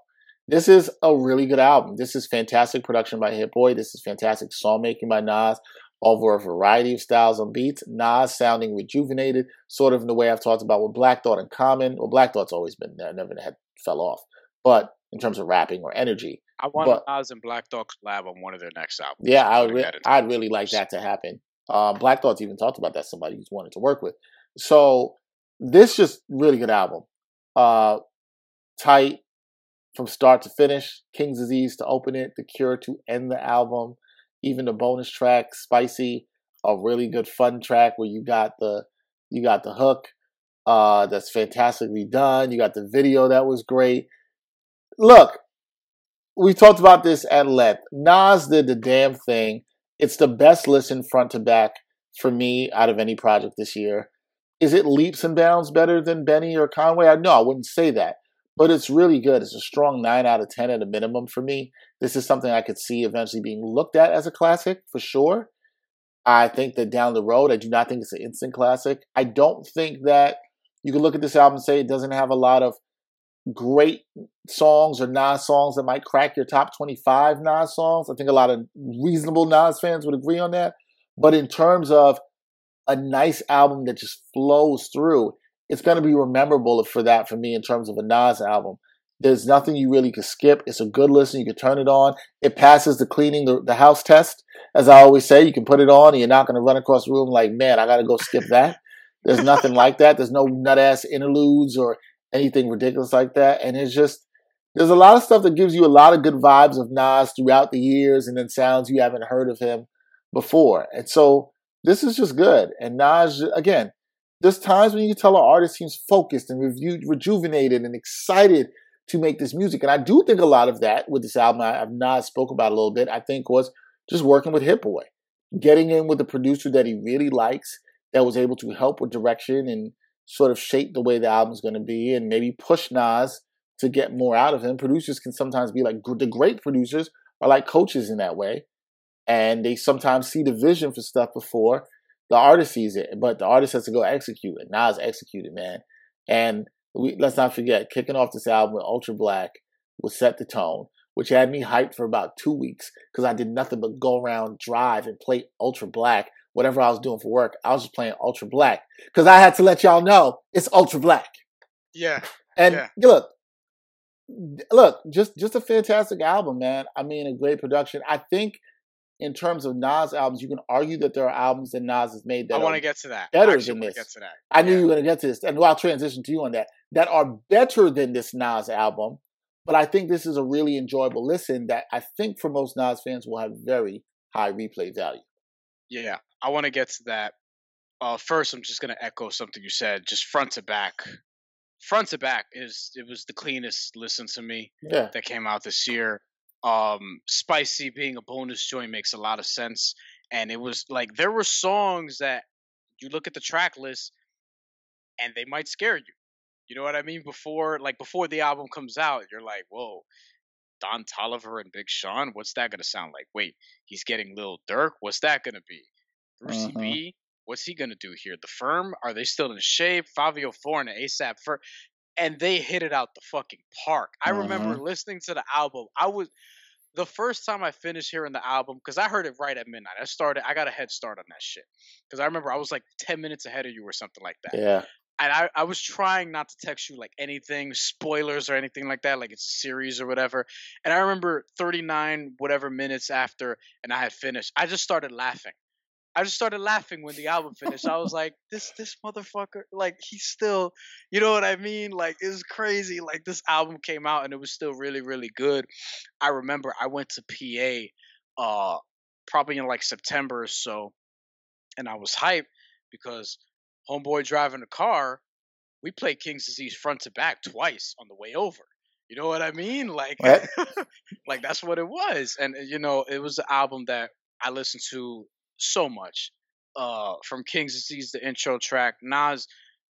This is a really good album. This is fantastic production by Hit Boy. This is fantastic song making by Nas over a variety of styles and beats. Nas sounding rejuvenated, sort of in the way I've talked about with Black Thought and Common. Well, Black Thought's always been there, never had fell off. But in terms of rapping or energy, I want but- Nas and Black Thought collab on one of their next albums. yeah, I would re- I'd really like that to happen. Um, Black Thought's even talked about that. Somebody he's wanted to work with. So this just really good album. Uh, tight from start to finish. King's Disease to open it. The Cure to end the album. Even the bonus track, Spicy. a really good fun track where you got the you got the hook uh, that's fantastically done. You got the video that was great. Look, we talked about this at length. Nas did the damn thing. It's the best listen front to back for me out of any project this year. Is it leaps and bounds better than Benny or Conway? I no, I wouldn't say that. But it's really good. It's a strong nine out of ten at a minimum for me. This is something I could see eventually being looked at as a classic for sure. I think that down the road, I do not think it's an instant classic. I don't think that you can look at this album and say it doesn't have a lot of great songs or Nas songs that might crack your top 25 Nas songs. I think a lot of reasonable Nas fans would agree on that. But in terms of a nice album that just flows through, it's going to be memorable for that for me in terms of a Nas album. There's nothing you really could skip. It's a good listen. You can turn it on. It passes the cleaning the, the house test. As I always say, you can put it on and you're not going to run across the room like, man, I got to go skip that. There's nothing like that. There's no nut ass interludes or anything ridiculous like that. And it's just, there's a lot of stuff that gives you a lot of good vibes of Nas throughout the years and then sounds you haven't heard of him before. And so this is just good. And Nas, again, there's times when you tell an artist seems focused and reju- rejuvenated and excited to make this music. And I do think a lot of that with this album, I, have not spoke about a little bit, I think was just working with Hit Boy, getting in with the producer that he really likes, that was able to help with direction and sort of shape the way the album's going to be and maybe push Nas to get more out of him. Producers can sometimes be like the great producers are like coaches in that way. And they sometimes see the vision for stuff before the artist sees it, but the artist has to go execute it. Nas executed, man. And we, let's not forget, kicking off this album with Ultra Black was set the tone, which had me hyped for about two weeks because I did nothing but go around, drive, and play Ultra Black whatever I was doing for work, I was just playing Ultra Black because I had to let y'all know it's Ultra Black. Yeah. And yeah. look, look, just just a fantastic album, man. I mean, a great production. I think in terms of Nas albums, you can argue that there are albums that Nas has made that I want to get to that. Better than this. Get to that. I knew yeah. you were going to get to this, and I'll transition to you on that. That are better than this Nas album, but I think this is a really enjoyable listen that I think for most Nas fans will have very high replay value. Yeah, I want to get to that. Uh, first, I'm just going to echo something you said, just front to back. Front to back is it was the cleanest listen to me yeah. that came out this year. Um, Spicy being a bonus joint makes a lot of sense, and it was like there were songs that you look at the track list and they might scare you. You know what I mean? Before like before the album comes out, you're like, whoa, Don Toliver and Big Sean, what's that gonna sound like? Wait, he's getting Lil Durk, what's that gonna be? Brucie uh-huh. B, what's he gonna do here? The Firm, are they still in shape? Fivio Foreign and ASAP and they hit it out the fucking park. I uh-huh. remember listening to the album. I was the first time I finished hearing the album because I heard it right at midnight. I started, I got a head start on that shit because I remember I was like ten minutes ahead of you or something like that. Yeah and I, I was trying not to text you like anything spoilers or anything like that like it's series or whatever and i remember 39 whatever minutes after and i had finished i just started laughing i just started laughing when the album finished i was like this this motherfucker like he's still you know what i mean like it was crazy like this album came out and it was still really really good i remember i went to pa uh probably in like september or so and i was hyped because homeboy driving a car, we played King's Disease front to back twice on the way over. You know what I mean? Like, like that's what it was. And you know, it was the album that I listened to so much. Uh, from King's Disease, the intro track, Nas.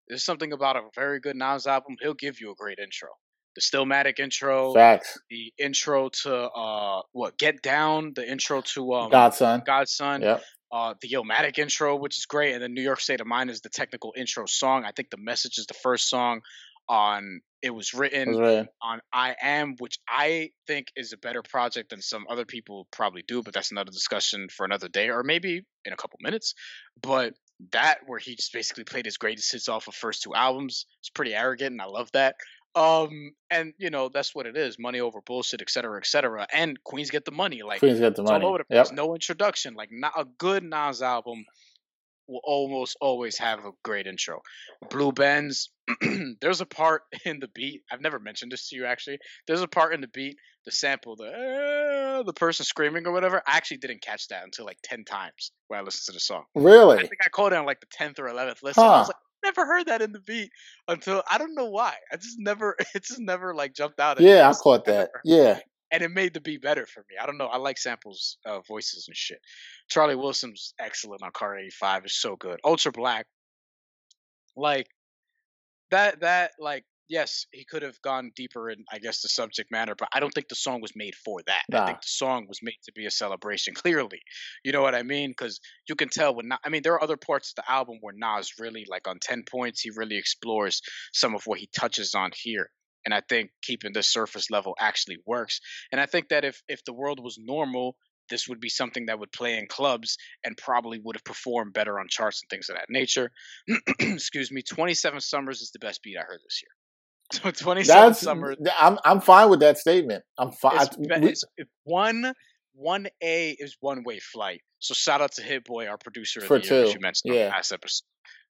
There's something about a very good Nas album. He'll give you a great intro. The Stillmatic intro, Facts. the intro to uh, what Get Down, the intro to um, Godson, Godson, yep uh, the Illmatic intro, which is great, and then New York State of Mind is the technical intro song. I think the message is the first song on it was written, written. on I Am, which I think is a better project than some other people probably do, but that's another discussion for another day or maybe in a couple minutes. But that where he just basically played his greatest hits off of first two albums, it's pretty arrogant and I love that. Um, and you know that's what it is: money over bullshit, et cetera, et cetera. And Queens get the money, like Queens get the money. All over the place. Yep. No introduction, like not a good Nas album will almost always have a great intro. Blue Benz, there's a part in the beat. I've never mentioned this to you actually. There's a part in the beat, the sample, the uh, the person screaming or whatever. I actually didn't catch that until like ten times when I listened to the song. Really? I think I caught it on like the tenth or eleventh listen. Huh. I was like, never heard that in the beat until I don't know why. I just never, it just never like jumped out. yeah, I caught that. Yeah, and it made the beat better for me. I don't know. I like samples, uh, voices and shit. Charlie Wilson's excellent on Car 85. is so good. Ultra Black, like that. That like yes, he could have gone deeper in, I guess, the subject matter, but I don't think the song was made for that. Nah. I think the song was made to be a celebration. Clearly, you know what I mean? Because you can tell when I mean, there are other parts of the album where Nas really, like on ten points, he really explores some of what he touches on here. And I think keeping the surface level actually works. And I think that if if the world was normal, this would be something that would play in clubs and probably would have performed better on charts and things of that nature. Excuse me. 27 Summers is the best beat I heard this year. So 27 That's, Summers. I'm I'm fine with that statement. I'm fine. It's, it's, one one A is one way flight. So shout out to Hit Boy, our producer for the two. Year, you mentioned yeah. last episode.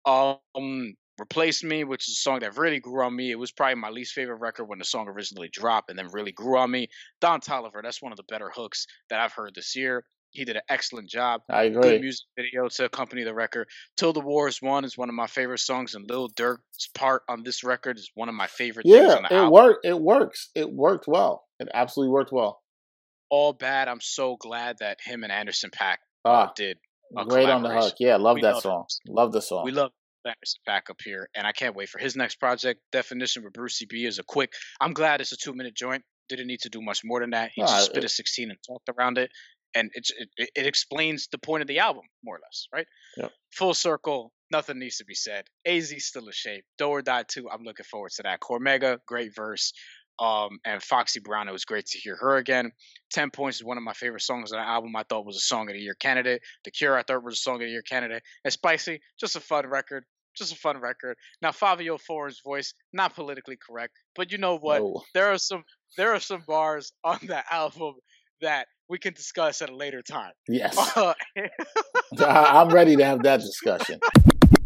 Um, Replace Me, which is a song that really grew on me. It was probably my least favorite record when the song originally dropped and then really grew on me. Don Toliver, that's one of the better hooks that I've heard this year. He did an excellent job. I agree. Good music video to accompany the record. Till the War is Won is one of my favorite songs, and Lil Durk's part on this record is one of my favorite yeah, it album. worked. It works. It worked well. It absolutely worked well. All bad. I'm so glad that him and Anderson .Paak ah, did. great on the hook. Yeah, love we that song. Love the song. We love back up here, and I can't wait for his next project. Definition with Brucie B is a quick. I'm glad it's a two minute joint. Didn't need to do much more than that. He just spit a 16 and talked around it, and it, it, it explains the point of the album more or less, right? Yep. Full circle. Nothing needs to be said. Az still a shape. Do or Die too. I'm looking forward to that. Cormega, great verse. Um, and Foxy Brown, it was great to hear her again. 10 Points is one of my favorite songs on the album. I thought was a Song of the Year candidate. The Cure, I thought was a Song of the Year candidate. And Spicy, just a fun record. Just a fun record. Now Fivio Foreign's voice, not politically correct, but you know what? No. There are some there are some bars on that album that we can discuss at a later time. Yes. I'm ready to have that discussion.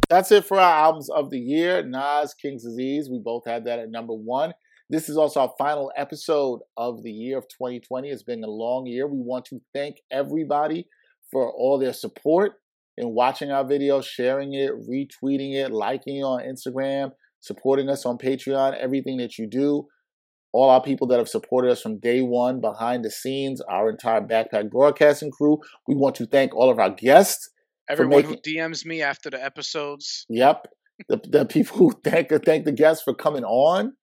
That's it for our albums of the year. Nas, King's Disease. We both had that at number one. This is also our final episode of the year of 2020. It's been a long year. We want to thank everybody for all their support in watching our videos, sharing it, retweeting it, liking it on Instagram, supporting us on Patreon, everything that you do. All our people that have supported us from day one behind the scenes, our entire backpack broadcasting crew. We want to thank all of our guests. Everyone making... who DMs me after the episodes. Yep. the, the people who thank thank the guests for coming on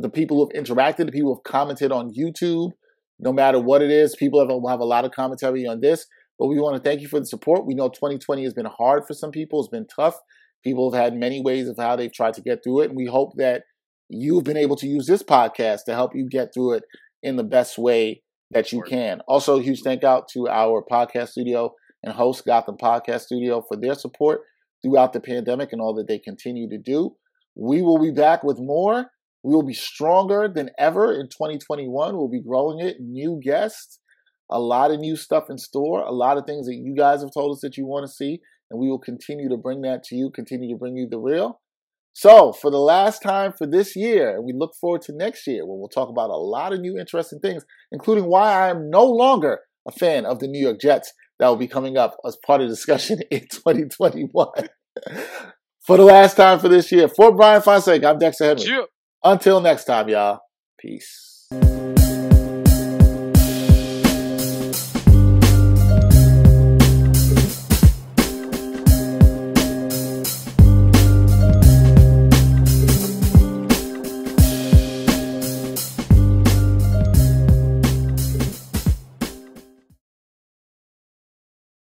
the people who've interacted, the people who've commented on YouTube, no matter what it is. People have, have a lot of commentary on this, but we want to thank you for the support. We know 2020 has been hard for some people, it's been tough. People have had many ways of how they've tried to get through it, and we hope that you've been able to use this podcast to help you get through it in the best way that you can. Also, huge thank out to our podcast studio and host Gotham Podcast Studio for their support throughout the pandemic and all that they continue to do. We will be back with more. We will be stronger than ever in 2021. We'll be growing it, new guests, a lot of new stuff in store, a lot of things that you guys have told us that you want to see, and we will continue to bring that to you, continue to bring you the real. So, for the last time for this year, we look forward to next year when we'll talk about a lot of new interesting things, including why I am no longer a fan of the New York Jets. That will be coming up as part of discussion in 2021. for the last time for this year, for Brian Fonseca, I'm Dexter Henry. Until next time, y'all. Peace.